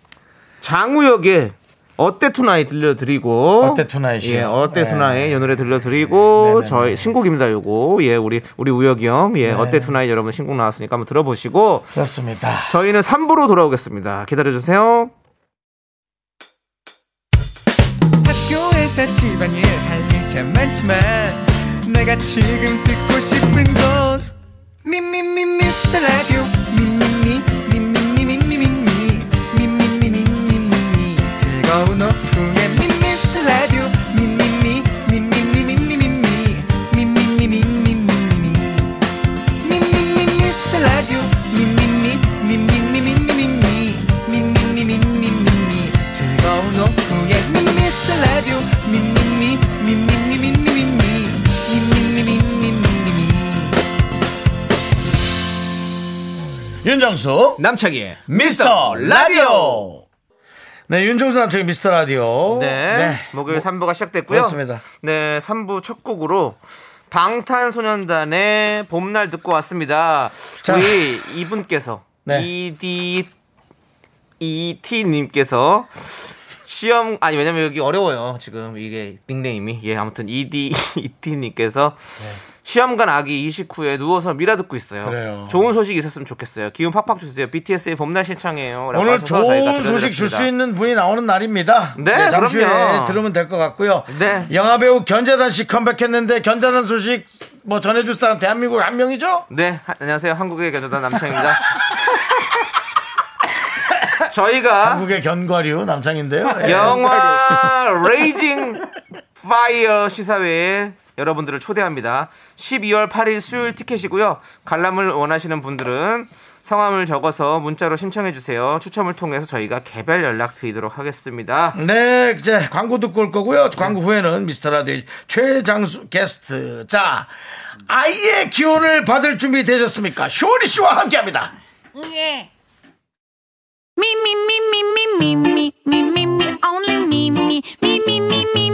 장우혁의 어때 tonight 들려드리고 어때 tonight이요? 예, 어때 네. tonight 이 노래 들려드리고 네, 네, 저희 네. 신곡입니다 요거 예 우리 우리 우혁이 형예 어때 tonight 여러분 신곡 나왔으니까 한번 들어보시고 그렇습니다. 저희는 3부로 돌아오겠습니다 기다려주세요 학교 혼자 집안일 할일참 많지만 내가 지금 듣고 싶은 건 미미미 미스터 라디오 즐거운 오후에 미스터 라디오 미미미 미미미 미미미 미 미미 미미미 미미 미 미스터 라디오 미미미 미미미 미미미 미미미 미미미 즐거운 오후에 미스터 라디오 미미미 미미미 미미미 미미미 미미미 윤정수 남창희의 미스터 라디오. 네, 윤정수 남창희의 미스터 라디오. 네, 목요일 3부가 시작됐고요. 그렇습니다. 네, 3부 첫 곡으로 방탄소년단의 봄날 듣고 왔습니다. 자. 우리 이분께서 네. ED ET님께서 시험 아니 왜냐면 여기 어려워요 지금 이게 닉네임이 예 아무튼 ED ET님께서 시험관 아기 이식 후에 누워서 미라 듣고 있어요. 그래요. 좋은 소식 있었으면 좋겠어요. 기운 팍팍 주세요. BTS의 봄날 신청해요. 오늘 좋은 소식 줄 수. 있는 분이 나오는 날입니다. 네, 잠시 그럼요. 들으면 될 것 같고요. 네. 영화 배우 견자단 씨 컴백했는데 견자단 소식 뭐 전해줄 사람 대한민국 한 명이죠? 네, 하- 안녕하세요. 한국의 견자단 남창희입니다. <laughs> 저희가 한국의 견과류 남창희인데요. 예. 영화 레이징 파이어 시사회에 여러분들을 초대합니다. 12월 8일 수요일 티켓이고요. 관람을 원하시는 분들은 성함을 적어서 문자로 신청해 주세요. 추첨을 통해서 저희가 개별 연락 드리도록 하겠습니다. 네, 이제 광고 듣고 올 거고요. 광고 후에는 미스터 라디오 최장수 게스트. 자, 아이의 기운을 받을 준비 되셨습니까? 쇼리 씨와 함께 합니다. Me, me, only me, me,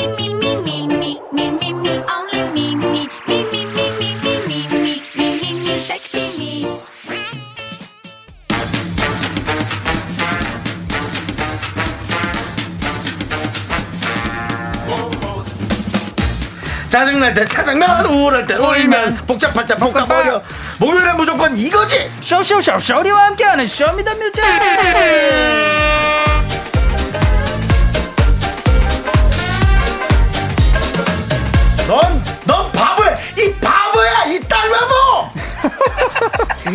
짜증날 때 짜장면, 우울할 때 울면, 복잡할 때 볶아버려. 목요일엔 무조건 이거지. 쇼쇼쇼 쇼리와 함께하는 쇼미더뮤직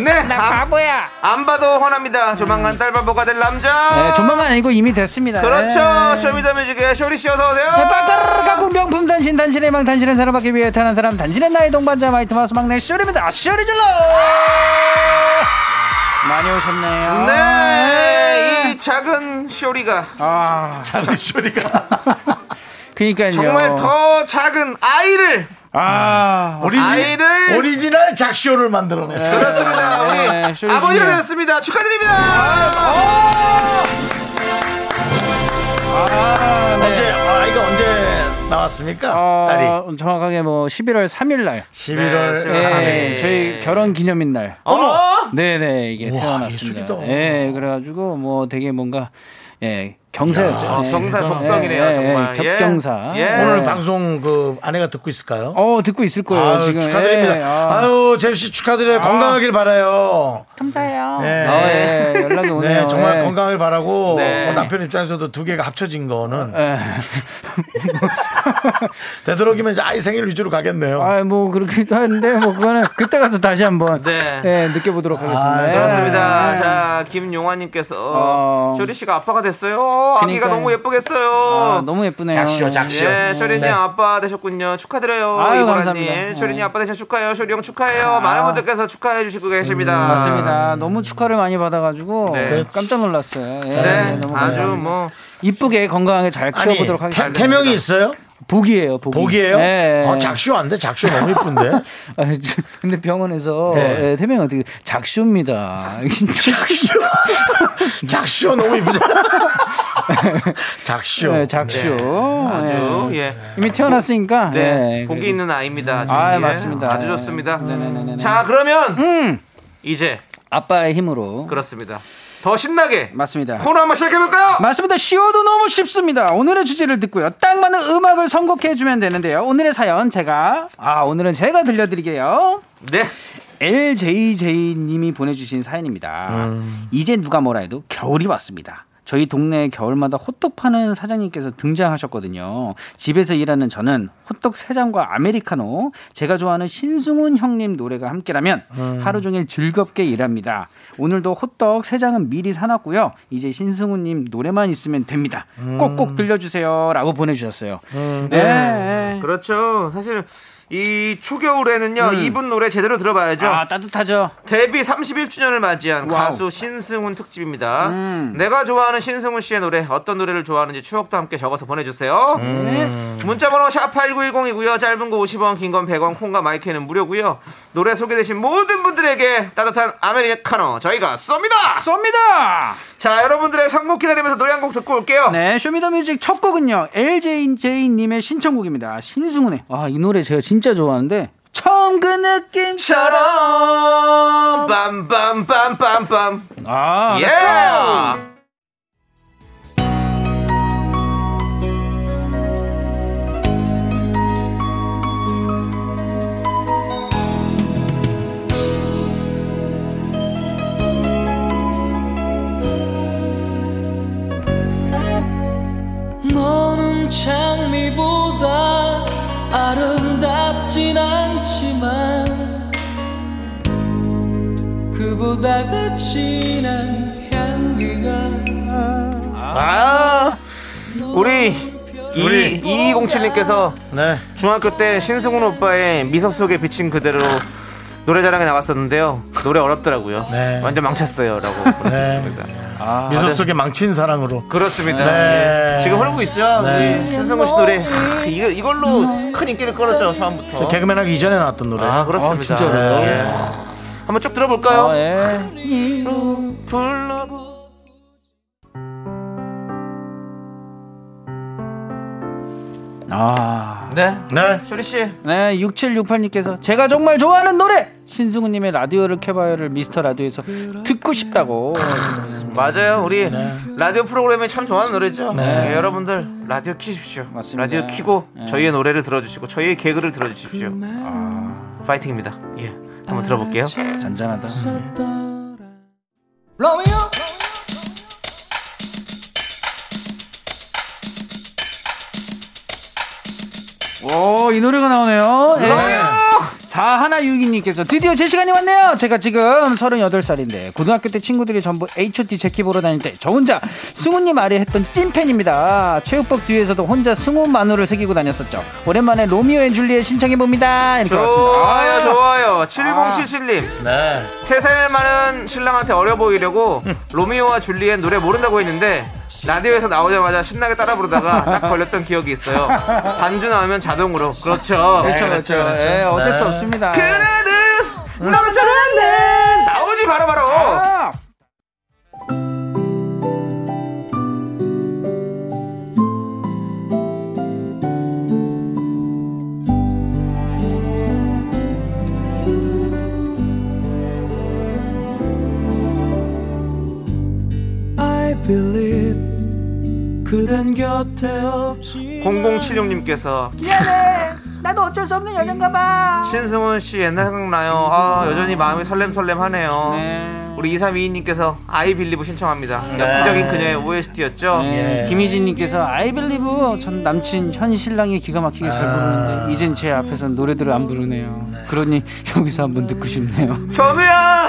네나 안, 바보야. 안 봐도 화납니다. 조만간 딸바보가 될 남자. 네, 조만간 아니고 이미 됐습니다. 그렇죠. 네. 쇼미더뮤직의 쇼리 씨 어서 오세요. 네, 빠따르르 가구 명품 단신 단신의 망 단신은 사랑받기 위해 태어난 사람 단신의 나의 동반자 마이트 마우스 막내 쇼리입니다. 쇼리 질러! 많이 오셨네요. 네, 이 작은 쇼리가. 아. 작은 소리가. 그니까요. 정말 더 작은 아이를 아 오리지, 아이를- 오리지널 작쇼를 만들어냈어요. 그렇습니다. 네, 우리 쇼리 아버지가 중에. 되셨습니다. 축하드립니다. 아, 네. 언제, 아이가 언제 나왔습니까? 어, 딸이. 정확하게 뭐 11월 3일 날 11월 네, 3일. 네, 저희 결혼 기념일 날 어머! 네네 이게 우와, 태어났습니다. 예술이다. 예, 그래가지고 뭐 되게 뭔가 예 경사였죠. 어, 예. 경사 예, 격동이네요, 예, 정말. 예, 예. 격경사. 예. 오늘 방송 그 아내가 듣고 있을까요? 어 듣고 있을 거예요. 아유, 지금 축하드립니다. 예, 아. 아유, 씨 축하드려요. 건강하길 바라요. 감사해요. 예. 어, 예, 연락이 오네요. 네, 정말 예. 건강을 바라고 네. 뭐 남편 입장에서도 두 개가 합쳐진 거는 예. <laughs> 되도록이면 이제 아이 생일 위주로 가겠네요. 아, 뭐 그렇기도 한데 뭐 그거는 그때 가서 다시 한번 네. 예, 느껴보도록 하겠습니다. 아, 예. 그렇습니다. 예. 자, 김용화님께서 어. 쇼리 씨가 아빠가 됐어요. 아기가 그러니까요. 너무 예쁘겠어요. 아, 너무 예쁘네요. 작시오, 작시오. 예, 쇼리님 네. 아빠 되셨군요. 축하드려요. 아유, 이보라님. 감사합니다. 쇼리님 네. 아빠 되셔 축하해요. 쇼리 형 축하해요. 많은 분들께서 축하해 주시고 계십니다. 음, 맞습니다. 너무 축하를 많이 받아가지고 네. 깜짝 놀랐어요. 예, 네, 너무 아주 감사합니다. 뭐 이쁘게 건강하게 잘 키워보도록 태, 하겠습니다. 태 명이 있어요? 복이에요, 복이. 복이에요? 예. 어, 작쇼 안 돼? 작쇼 너무 이쁜데? <laughs> 아, 저- 근데 병원에서 네. 예, 태명이 어떻게 작쇼입니다. <laughs> 작쇼. <laughs> 작쇼 너무 이쁘잖아. <laughs> 작쇼. 네, 작쇼. 아주 예. 예. 이미 태어났으니까. 네, 예, 복이 있는 아이입니다. 아주. 아, 예, 맞습니다. 아주 좋습니다. 네네네네. 자, 그러면 음, 이제 아빠의 힘으로. 그렇습니다. 더 신나게 맞습니다. 코너 한번 시작해 볼까요? 맞습니다. 쉬워도 너무 쉽습니다. 오늘의 주제를 듣고요. 딱 맞는 음악을 선곡해 주면 되는데요. 오늘의 사연 제가 아 오늘은 제가 들려드릴게요. 네. LJJ님이 보내주신 사연입니다. 이제 누가 뭐라 해도 겨울이 왔습니다. 저희 동네 겨울마다 호떡 파는 사장님께서 등장하셨거든요. 집에서 일하는 저는 호떡 세 잔과 아메리카노, 제가 좋아하는 신승훈 형님 노래가 함께라면 하루 종일 즐겁게 일합니다. 오늘도 호떡 세 장은 미리 사놨고요. 이제 신승훈님 노래만 있으면 됩니다. 꼭꼭 들려주세요 라고 보내주셨어요. 네. 그렇죠. 사실 이 초겨울에는요, 이분 노래 제대로 들어봐야죠. 아 따뜻하죠. 데뷔 31주년을 맞이한 와우. 가수 신승훈 특집입니다. 음. 내가 좋아하는 신승훈 씨의 노래, 어떤 노래를 좋아하는지 추억도 함께 적어서 보내주세요. 네. 문자번호 샵 8910이고요. 짧은 거 50원, 긴 건 100원, 콩과 마이크는 무료고요. 노래 소개되신 모든 분들에게 따뜻한 아메리카노 저희가 쏩니다. 쏩니다. 자, 여러분들의 선곡 기다리면서 노래 한 곡 듣고 올게요. 네, 쇼미더뮤직 첫 곡은요. LJJ님의 신청곡입니다. 신승훈의. 아, 이 노래 제가 진짜 좋아하는데. 처음 그 느낌처럼. 빰빰빰빰빰. 아, 예! let's 장미보다 아름답진 않지만 그보다 더 진한 향기가 아, 우리 우리- 2207님께서 네. 중학교 때 신승훈 오빠의 미소 속에 비친 그대로 노래자랑에 나왔었는데요. 노래 어렵더라고요. 네. 완전 망쳤어요라고 네. 보내주셨습니다. 미소 속에 망친 사랑으로. 그렇습니다. 네. 예. 지금 흐르고 있죠. 네. 우리 신승훈 씨 노래 하, 이거 이걸로 큰 인기를 끌었죠 처음부터. 저 개그맨 하기 이전에 나왔던 노래. 아 그렇습니다. 아, 진짜로요? 예. 한번 쭉 들어볼까요? 아, 예. 불러보. 아. 네. 네. 쇼리 씨. 네, 6768님께서 제가 정말 좋아하는 노래 신승훈님의 라디오를 켜봐요를 미스터 라디오에서 듣고 싶다고. 맞아요. 우리 라디오 프로그램에 참 좋아하는 노래죠. 네. 예, 여러분들 라디오 키십시오. 맞습니다. 라디오 키고 네. 저희의 노래를 들어주시고 저희의 개그를 들어주십시오. 파이팅입니다. 예, 한번 들어볼게요. 잔잔하다. 로미오 오, 이 노래가 나오네요. 예. 4162님께서 드디어 제 시간이 왔네요. 제가 지금 38살인데 고등학교 때 친구들이 전부 H.O.T 젝키 보러 다닐 때 저 혼자 승훈님 앓이 했던 찐팬입니다. 체육복 뒤에서도 혼자 승훈 마눌을 새기고 다녔었죠. 오랜만에 로미오 앤 줄리엣 신청해봅니다. 이렇게 좋아요. 좋아요. 7077님. 네. 세살 많은 신랑한테 어려 보이려고 로미오와 줄리엣 노래 모른다고 했는데 라디오에서 나오자마자 신나게 따라 부르다가 딱 걸렸던 기억이 있어요. 반주 나오면 자동으로. 그렇죠. 그렇죠, 그렇죠. 예, 어쩔 수 없습니다. 그날은 너무 잘하는데 나오지 바로 바로. 아! I believe 그댄 곁에 없지. 0076님께서 미안해. 나도 어쩔 수 없는 여잔가 봐. 신승훈 씨 옛날 생각나요. 아 여전히 마음이 설렘설렘하네요. 네. 우리 2322님께서 아이 빌리브 신청합니다. 역부적인 그녀의 OST였죠? 네. 예. 김희진님께서 I believe 전 남친 현 신랑이 기가 막히게 잘 부르는데 이젠 제 앞에서 노래들을 안 부르네요. 그러니 여기서 한번 듣고 싶네요. 견우야!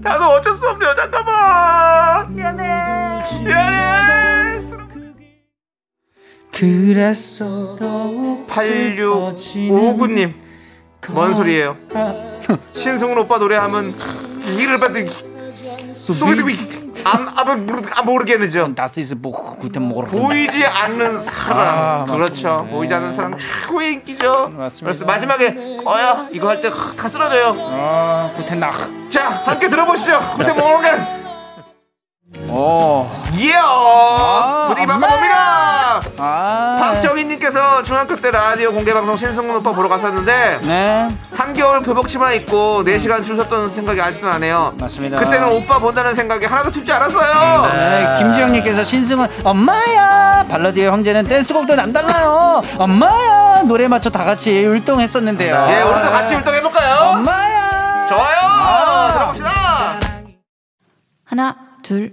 나도 어쩔 수 없는 여잔가 봐! 미안해. 미안해 그랬어. 더욱 8659님 뭔 소리예요? 신승훈 오빠 노래하면 이를 받은 소리도 안, 안, 모르- 안 모르겠는죠 Das ist Buch guten Morgen. 보이지 않는 사랑 아, 그렇죠. 보이지 않는 사랑 최고의 인기죠. 맞습니다. 그래서 마지막에 어야 이거 할 때 다 쓰러져요. 아, Nacht. 자 함께 들어보시죠. 구태 모르겐 어. 이야 분위기 바꿔봅니다 아. 박정희님께서 중학교 때 라디오 공개방송 신승훈 오빠 보러 갔었는데 네. 한겨울 교복 치마 입고 4시간 줄 섰던 생각이 아직도 나네요. 맞습니다. 그때는 오빠 본다는 생각이 하나도 춥지 않았어요. 네, 김지영님께서 신승은 엄마야! 발라드의 형제는 댄스곡도 남달라요. 엄마야! 노래 맞춰 다 같이 율동했었는데요. 예 우리도 같이 율동해볼까요? 엄마야! 좋아요. 아. 들어봅시다. 하나, 둘,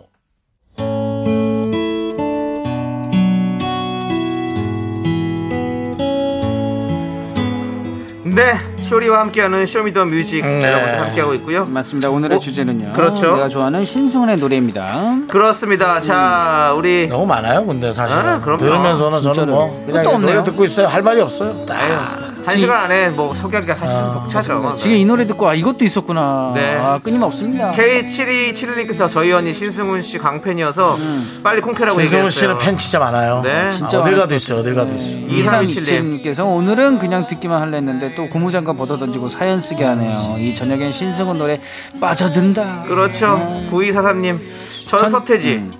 네 쇼리와 함께하는 쇼미더 뮤직 네. 여러분들 함께하고 있고요 맞습니다 오늘의 어? 주제는요 그렇죠. 내가 좋아하는 신승훈의 노래입니다 그렇습니다 자 우리 너무 많아요 근데 사실 아, 은 그럼요. 들으면서는 저는. 뭐 그냥 끝도 없네요. 노래 듣고 있어요 할 말이 없어요 딱. 한 시간 안에 뭐 소개하기가 사실 벅차죠. 지금 이 노래 듣고 아 이것도 있었구나. 네. 아 끊임없습니다. K7271님께서 저희 언니 신승훈 씨 강팬이어서 빨리 콩캐라고 신승훈 얘기했어요. 씨는 팬 진짜 많아요. 네. 아, 진짜 어딜 많을 가도 있어요 어딜 가도 있어요. 2327님. 2327님께서 오늘은 그냥 듣기만 할려 했는데 또 고무장갑 벗어던지고 사연 쓰게 하네요. 이 저녁엔 신승훈 노래 빠져든다. 그렇죠. 9243님 저는 전- 서태지. 음.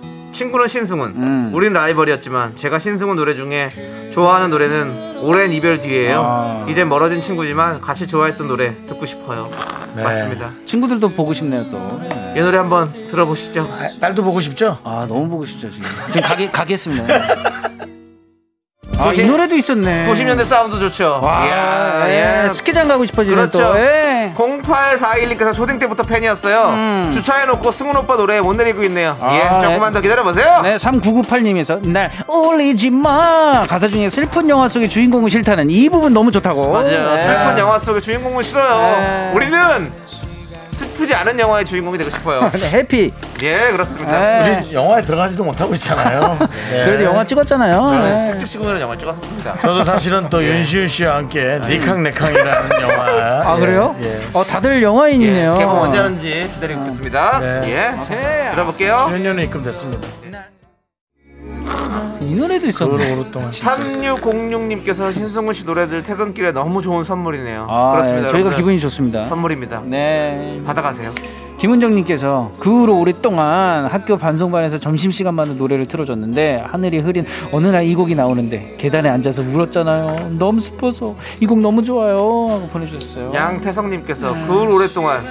친구는 신승훈 음. 우린 라이벌이었지만 제가 신승훈 노래 중에 좋아하는 노래는 오랜 이별 뒤에요 아. 이제 멀어진 친구지만 같이 좋아했던 노래 듣고 싶어요 네. 맞습니다 친구들도 보고 싶네요 또이 노래 한번 들어보시죠 아, 딸도 보고 싶죠? 아 너무 보고 싶죠 지금 지금 가게 가겠습니다. <laughs> 아 이 노래도 있었네. 90년대 사운드 좋죠 와, 이야, 예. 스키장 가고 싶어지는 그렇죠. 또. 예. 0841님께서 초딩 때부터 팬이었어요 음. 주차해놓고 승훈 오빠 노래 못 내리고 있네요 아, 예 조금만 네. 더 기다려보세요 네, 3998님께서 날 울리지 마 가사 중에 슬픈 영화 속의 주인공은 싫다는 이 부분 너무 좋다고. 맞아요 네. 슬픈 영화 속의 주인공은 싫어요 네. 우리는 슬프지 않은 영화의 주인공이 되고 싶어요 <laughs> 네, happy. 예 그렇습니다 네. 우리 영화에 들어가지도 못하고 있잖아요 <laughs> 네. 그래도 영화 찍었잖아요. 저는 네. 색즉시공이라는 영화 찍었었습니다 저도 사실은 또 윤시윤 씨와 함께 니캉 네캉이라는 <laughs> 영화 아 그래요? 예. 어 다들 영화인이네요. 개봉 언제 하는지 기다리고 있겠습니다 네. 예 들어볼게요 10년에 입금됐습니다 이 노래도 그 있었네. 오랫동안 3606님께서 신승훈 씨 노래들 퇴근길에 너무 좋은 선물이네요 아, 그렇습니다 예, 저희가 여러분들. 기분이 좋습니다. 선물입니다 네. 받아가세요 김은정님께서 그 후로 오랫동안 학교 반송반에서 점심시간마다 노래를 틀어줬는데 하늘이 흐린 어느 날 이 곡이 나오는데 계단에 앉아서 울었잖아요. 너무 슬퍼서 이 곡 너무 좋아요 하고 보내주셨어요. 양태성님께서 그후 오랫동안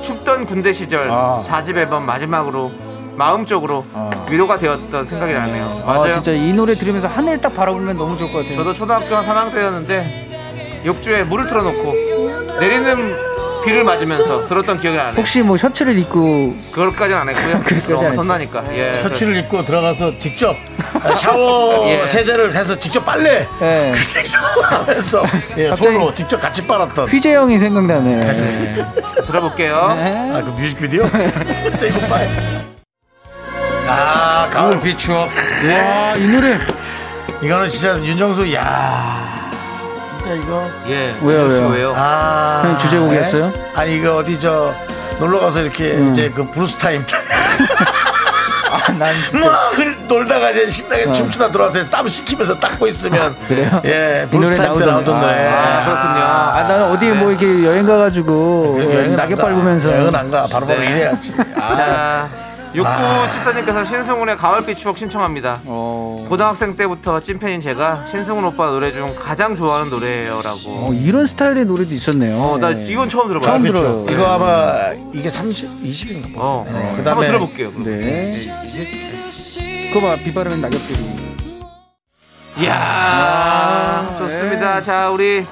춥던 군대 시절 아. 사 4집 앨범 마지막으로 마음적으로 아. 위로가 되었던 생각이 나네요 아, 맞아요 진짜 이 노래 들으면서 하늘 딱 바라보면 너무 좋을 것 같아요. 저도 초등학교 한 3학년 때였는데 욕조에 물을 틀어놓고 내리는 비를 맞으면서 들었던 기억이 나네요 혹시 뭐 셔츠를 입고 그걸까지는 안 했고요 <laughs> 그것까지 너무 안. 덧나니까 예, 셔츠를 입고 들어가서 직접 <laughs> 샤워 예. 세제를 해서 직접 빨래 예. 직접 하면서 <laughs> 예, 손으로 직접 같이 빨았던 휘재 형이 생각나네요. 네. 그래서 들어볼게요 네. 아그 뮤직비디오 세이굿바이 아 가을 비 추억. 와, 이 노래. 이거는 진짜 윤정수 야. 진짜 이거? 예 왜요, 왜요? 왜요? 아. 그냥 주제곡이었어요? 네? 아니 이거 어디 저 놀러 가서 이렇게 이제 그 블루스 타임 때. <laughs> 난 진짜. 막 흘- 놀다가 이제 신나게 춤추다 들어와서 땀 식히면서 닦고 있으면. 그래요? 예이 노래 블루스 타임 때 나오던 노래. 아, 그렇군요. 아, 나는 어디 뭐 이렇게 여행 가가지고 예, 여행은 낙엽 안 가. 밟으면서. 여행은 안 가. 바로바로 네. 이래야지. <laughs> 자, 6974님께서 신승훈의 가을빛 추억 신청합니다. 어, 고등학생 때부터 찐팬인 제가 신승훈 오빠 노래 중 가장 좋아하는 노래예요라고. 어, 이런 스타일의 노래도 있었네요. 어, 나 예. 이건 처음 들어봐요. 처음. 들어요. 이거 아마 이게 30, 20인가 봐. 어, 네. 한번 그다음에 들어볼게요. 그럼. 네. 그거 봐, 비바람엔 낙엽들이. 이야, 좋습니다. 자, 우리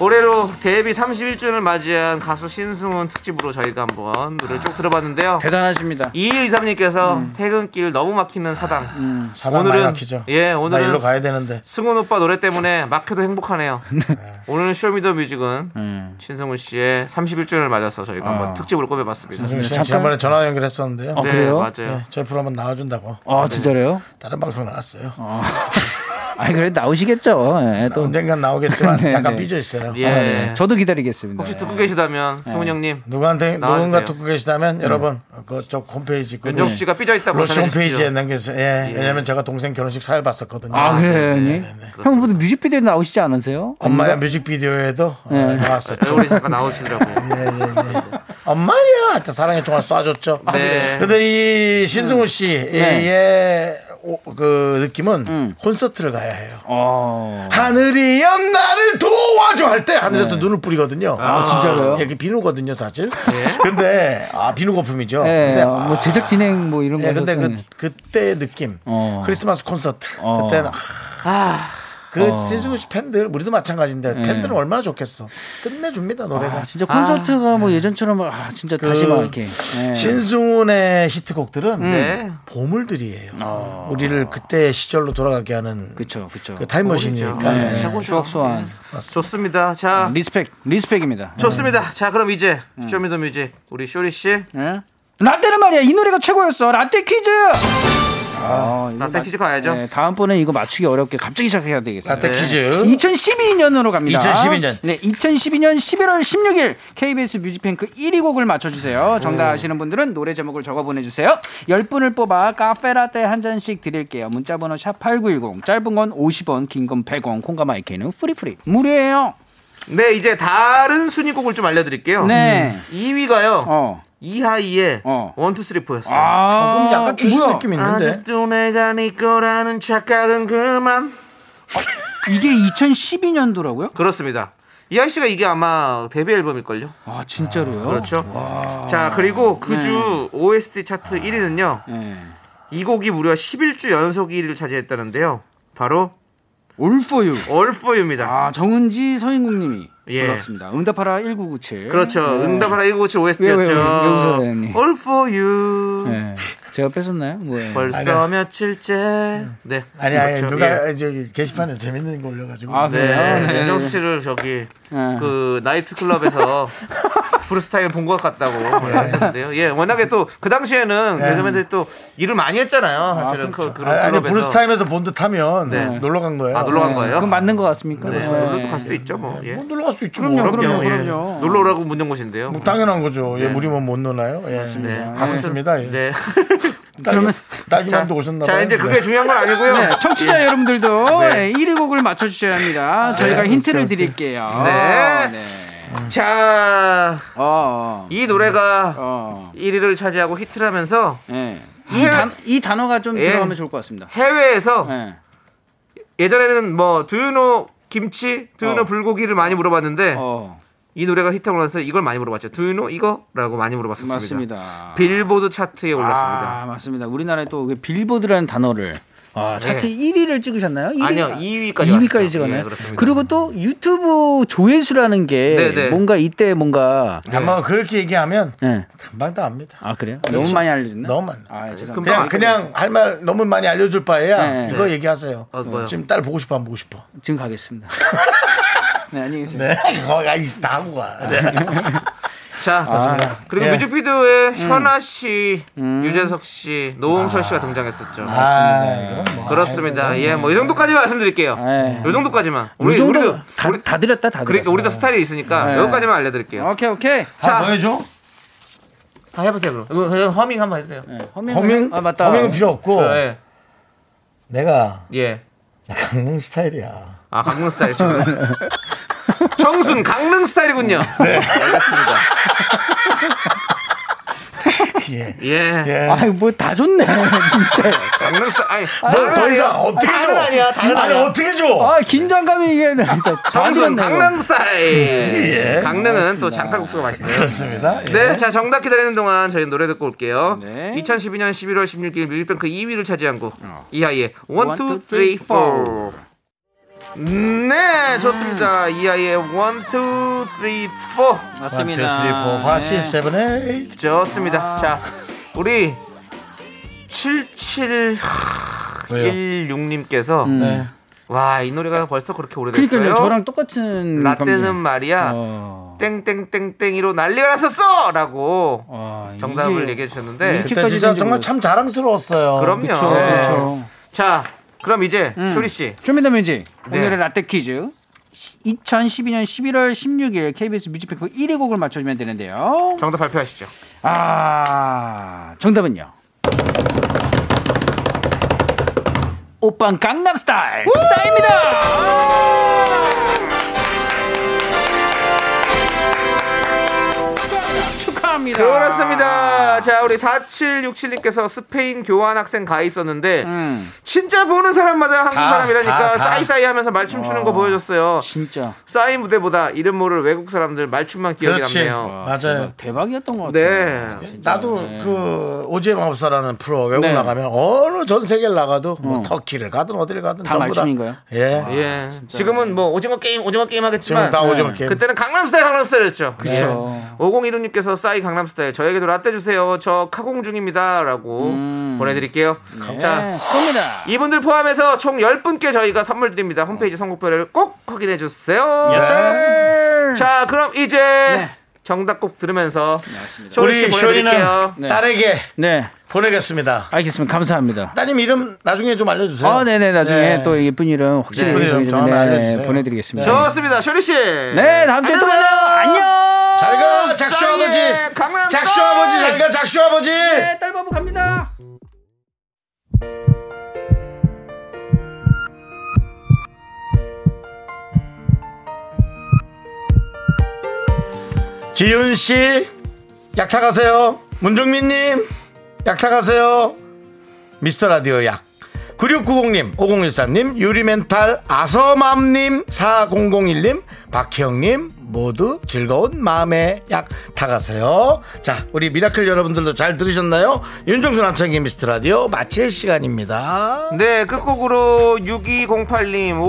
올해로 데뷔 31주년을 맞이한 가수 신승훈 특집으로 저희가 한번 노래를 쭉 들어봤는데요. 대단하십니다. 2123님께서 퇴근길 너무 막히는 사당. 사람 많이 오늘은- 막히죠. 예, 나 오늘은 일로 가야 되는데. 승훈 오빠 노래 때문에 막혀도 행복하네요. <laughs> 오늘 쇼미더뮤직은 음. 신승훈 씨의 31주년을 맞아서 저희가 한번 아. 특집으로 꼽아봤습니다. 승훈 씨 잠깐- 지난번에 전화 연결했었는데요. 아, 네, 그래요? 맞아요. 네, 저희 프로 한번 나와준다고. 아, 진짜래요? 다른 방송 나왔어요. <laughs> 아니, 그래, 나오시겠죠. 예, 또. 언젠간 나오겠지만 <laughs> 네, 약간 네. 삐져 있어요. 예. 아, 네. 저도 기다리겠습니다. 혹시 듣고 계시다면 승훈 형님 누구한테 나와주세요. 누군가 듣고 계시다면 여러분 그쪽 홈페이지 그 윤정수 씨가 삐져 있다고 로시 전해주십시오. 홈페이지에 남겨주세요. 예. 왜냐면 제가 동생 결혼식 사회 봤었거든요. 아, 그래요, 형님? 네, 네. 형, 뭐 뮤직비디오 나오시지 않으세요? 엄마야 뮤직비디오에도 어, 네. 나왔었죠. 우리 잠깐 나오시더라고요. 예, 예, 예. 엄마야 사랑의 총알 쏴줬죠. 네. 근데 이 신승우 씨의 오- 그 느낌은 음. 콘서트를 가야 해요. 어. 하늘이여 나를 도와줘 할 때 하늘에서 눈을 뿌리거든요. 네. 아, 진짜로요? 예, 그 비누거든요, 사실. <laughs> 근데 아 비누 거품이죠. 예, 근데 어, 뭐 제작 진행 뭐 이런 거. 예, 근데 그. 그때의 느낌. 어. 크리스마스 콘서트. 어. 그때는 아, 그 신승훈 씨 팬들 우리도 마찬가지인데 예. 팬들은 얼마나 좋겠어. 끝내줍니다 노래가. 아, 진짜 콘서트가 뭐 예전처럼 아, 진짜 다시 막 이렇게. 예. 신승훈의 히트곡들은 네. 보물들이에요. 어. 우리를 그때 시절로 돌아가게 하는 그쵸, 그쵸. 그 타임머신이니까. 네, 네. 최고죠. 추억 소환. 좋습니다. 자, respect, respect입니다. 좋습니다. 자, 그럼 이제 Show Me the Music 우리 쇼리 씨 예? 라떼는 말이야 이 노래가 최고였어 라떼 퀴즈 아, 이거 라떼 맞- 퀴즈 가야죠. 네, 다음번에 이거 맞추기 어렵게 갑자기 시작해야 되겠어요 라떼 네. 퀴즈. 2012년으로 갑니다 2012 년. 네 2012년 11월 16일 KBS 뮤직뱅크 1위 곡을 맞춰주세요 정답 아시는 분들은 노래 제목을 적어 보내주세요 10분을 뽑아 카페라떼 한 잔씩 드릴게요 문자번호 샵8910 짧은 건 50원 긴 건 100원 콩과 마이케이는 free free 무료예요 네, 이제 다른 순위곡을 좀 알려드릴게요. 네 2위가요. 어. 이하이의 어. one two three four였어요. 아, 그럼 약간 주신? 느낌 있는데. 아직도 내가 네 거라는 착각은 그만. 이게 2012년도라고요? 그렇습니다. 이하이 씨가 이게 아마 데뷔 앨범일걸요. 아 진짜로요? 그렇죠. 자, 그리고 그주 OST 차트 1위는요. 네. 이 곡이 무려 11주 연속 1위를 차지했다는데요. 바로 All for you. All For You입니다. 아 정은지 서인국님이 예. 불렀습니다. 응답하라 1997. 그렇죠. 네. 응답하라 1957 왜, 왜, OST였죠. 왜, 왜 형님? All For You. 네. 제가 뺐었나요? 뭐예요? 벌써 아니야. 며칠째. 네. 아니 아니 그렇죠. 누가 예. 저기 게시판에 재밌는 거 올려가지고. 아, 네. 그래요? 네. 윤정수 씨를 저기 네. 그 나이트 클럽에서 <laughs> 브루스타일 본 것 같다고 하셨는데요. 예, 워낙에 또 그 당시에는 네. 개그맨들이 또 일을 많이 했잖아요. 사실은 그, 그런 아, 아니 클럽에서. 브루스타임에서 본 듯하면 네. 놀러 간 거예요. 아, 놀러 간 거예요? 그럼 맞는 것 같습니까? 네, 네. 놀러도 갈 수도 있죠, 뭐. 예. 뭐 놀러 갈 수 있죠. 그럼요, 뭐. 그럼요, 예. 그럼요. 놀러 오라고 문연 곳인데요. 뭐 당연한 거죠. 예, 우리만 못 노나요? 예. 네. 갔었습니다. 예. 네. <laughs> 그러면 딸기만도 오셨나 봐요. 자, 이제 그게 네. 중요한 건 아니고요. 네, 청취자 여러분들도 네. 네. 1위 곡을 맞춰 주셔야 합니다. 저희가 힌트를 드릴게요. 네. 네. 자, 어, 이 노래가 어. 1위를 차지하고 히트를 하면서 네. 이, 단, 이 단어가 좀 예. 들어가면 좋을 것 같습니다. 해외에서 네. 예전에는 뭐 두유노 김치, 두유노 어. 불고기를 많이 물어봤는데 어, 이 노래가 히트하고 나서 이걸 많이 물어봤죠. 두유노 이거라고 많이 물어봤었습니다. 맞습니다. 빌보드 차트에 올랐습니다. 아, 맞습니다. 우리나라에 또그 빌보드라는 단어를 아, 차트 네. 1위를 찍으셨나요? 1위? 아니요, 2위까지 2위까지 왔어요. 찍었나요? 예, 그렇습니다. 그리고 또 유튜브 조회수라는 게 네, 네. 뭔가 이때 뭔가 아마 그렇게 얘기하면 네. 금방 다 압니다. 아 그래요? 너무 많이 알려졌나? 너무 많이. 아, 그냥 알 그냥 할 말 너무 많이 알려줄 바에야 네. 이거 얘기하세요. 어, 뭐요? 지금 딸 보고 싶어 안 보고 싶어. 지금 가겠습니다. <laughs> 네, 안녕히 계세요. 네, 거기가 다 하고 가. 네. 자, 그리고 예. 뮤직비디오에 현아 씨, 유재석 씨, 노홍철 씨가 등장했었죠. 아, 이건 뭐. 그렇습니다. 예, 뭐 이 정도까지 말씀드릴게요. 네. 이 정도까지만. 이 우리 정도 우리도 다, 우리, 다 드렸다 다. 그러니까 우리도 스타일이 있으니까 네. 여기까지만 알려드릴게요. 오케이 오케이. 하나 더 해줘. 아, 해보세요 그럼. 이거 그냥 허밍 한번 해주세요. 네, 허밍. 허밍 아 맞다. 허밍은 필요 없고 네. 내가 예. <laughs> 강릉 스타일이야. 아 강릉 스타일 <laughs> 청순 강릉 스타일이군요. 네. 알겠습니다. <laughs> 예. 예. 예. 아이 뭐다 좋네 진짜. 강릉 스타일. 아니, 뭐, 더 이상 어떻게 줘? 다른 아니야. 다른 아니 아니야. 어떻게 줘? 아 긴장감이 이게 진짜 다 좋네, 이거. 강릉 스타일. <laughs> 예. 강릉은 또 장칼국수가 맛있어요. 그렇습니다. 예. 네, 자 정답 기다리는 동안 저희 노래 듣고 올게요. 네. 2012년 11월 16일 뮤직뱅크 2위를 차지한 곡 이하이의 1, 2, One, 3, two, 4. 네, 좋습니다. 이하이의 1, 2, 3, 4. 맞습니다. 1, 2, 3, 4, 5, 6, 7, 8. 좋습니다. 자, 우리 7716님께서 네. 와, 이 노래가 벌써 그렇게 오래됐어요. 그러니까요 저랑 똑같은 라떼는 감정. 말이야. 어. 땡땡땡땡이로 난리가 났었어! 라고 아, 정답을 얘기해 주셨는데. 그때 진짜 정말 참 자랑스러웠어요. 그럼요. 그렇죠. 네. 그렇죠. 자, 그럼 이제 음. 쇼리 씨. Show Me the Music 네. 오늘의 라떼 퀴즈 2012년 11월 16일 KBS 뮤직뱅크 1위 곡을 맞춰주면 되는데요 정답 발표하시죠. 아 정답은요 오빤 강남스타일 싸입니다 합니다 그렇습니다. 자, 우리 4767님께서 스페인 교환 학생 가 있었는데 음, 진짜 보는 사람마다 한국 다, 사람이라니까 다, 다. 싸이싸이 하면서 말춤 추는 거 보여줬어요. 진짜 싸이 무대보다 이름 모를 외국 사람들 말춤만 기억이 그렇지. 남네요. 맞아요. 대박이었던 것 같아요 네. 진짜. 나도 네. 그 오지의 마법사라는 프로 외국 네. 나가면 어느 전 세계를 나가도 뭐 어. 터키를 가든 어디를 가든 다 전부 말춤인가요? 예. 예. 지금은 뭐 오징어 게임, 오징어 게임 하겠지만 지금 다 오징어 게임. 그때는 강남스타일, 강남스타일이었죠. 그쵸. 5016님께서 싸이 강남스타일 저에게도 라떼 주세요. 저 카공 중입니다라고 음. 보내드릴게요. 네, 자, 쏩니다 이분들 포함해서 총 10분께 저희가 선물 드립니다. 홈페이지 선곡표를 꼭 확인해 주세요. Yes, sir. 자, 그럼 이제 네. 정답 꼭 들으면서 맞습니다. 쇼리 씨 우리 보내드릴게요. 쇼리는 네. 딸에게 네 보내겠습니다. 알겠습니다 감사합니다 따님 이름 나중에 좀 알려주세요. 아, 네네. 나중에 네. 또 예쁜 이름 확실히 예쁜 이름 정하면 네, 알려주세요. 보내드리겠습니다. 좋습니다. 쇼리 씨. 네, 다음 주에 또 만나요. 안녕. 싸이의 아버지. 강남 스타일. 아버지 잘가 작수 아버지. 네, 딸바보 갑니다. 지윤 씨 약타 가세요. 문종민 님 약타 가세요. 미스터 라디오 약. 9690님, 5013님, 유리멘탈, 아서맘님, 4001님, 박희영님, 모두 즐거운 마음의 약 타가세요. 자, 우리 미라클 여러분들도 잘 들으셨나요? 윤정수 남창희 미스터 라디오 마칠 시간입니다. 네, 끝곡으로 6208님,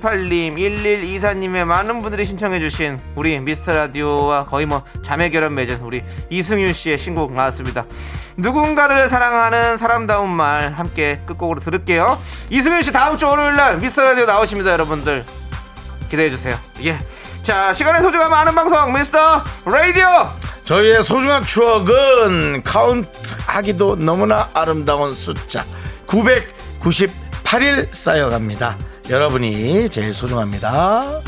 5318님, 1124님의 많은 분들이 신청해주신 우리 미스터 라디오와 거의 뭐 자매 결혼 맺은 우리 이승윤 씨의 신곡 나왔습니다. 누군가를 사랑하는 사람다운 말 함께 끝곡으로 들을게요. 이승윤 씨 다음 주 월요일 날 미스터 라디오 나오십니다, 여러분들. 기대해 주세요. 예. 자, 시간의 소중함 아는 방송 미스터 라디오! 저희의 소중한 추억은 카운트 하기도 너무나 아름다운 숫자 998일 쌓여갑니다. 여러분이 제일 소중합니다.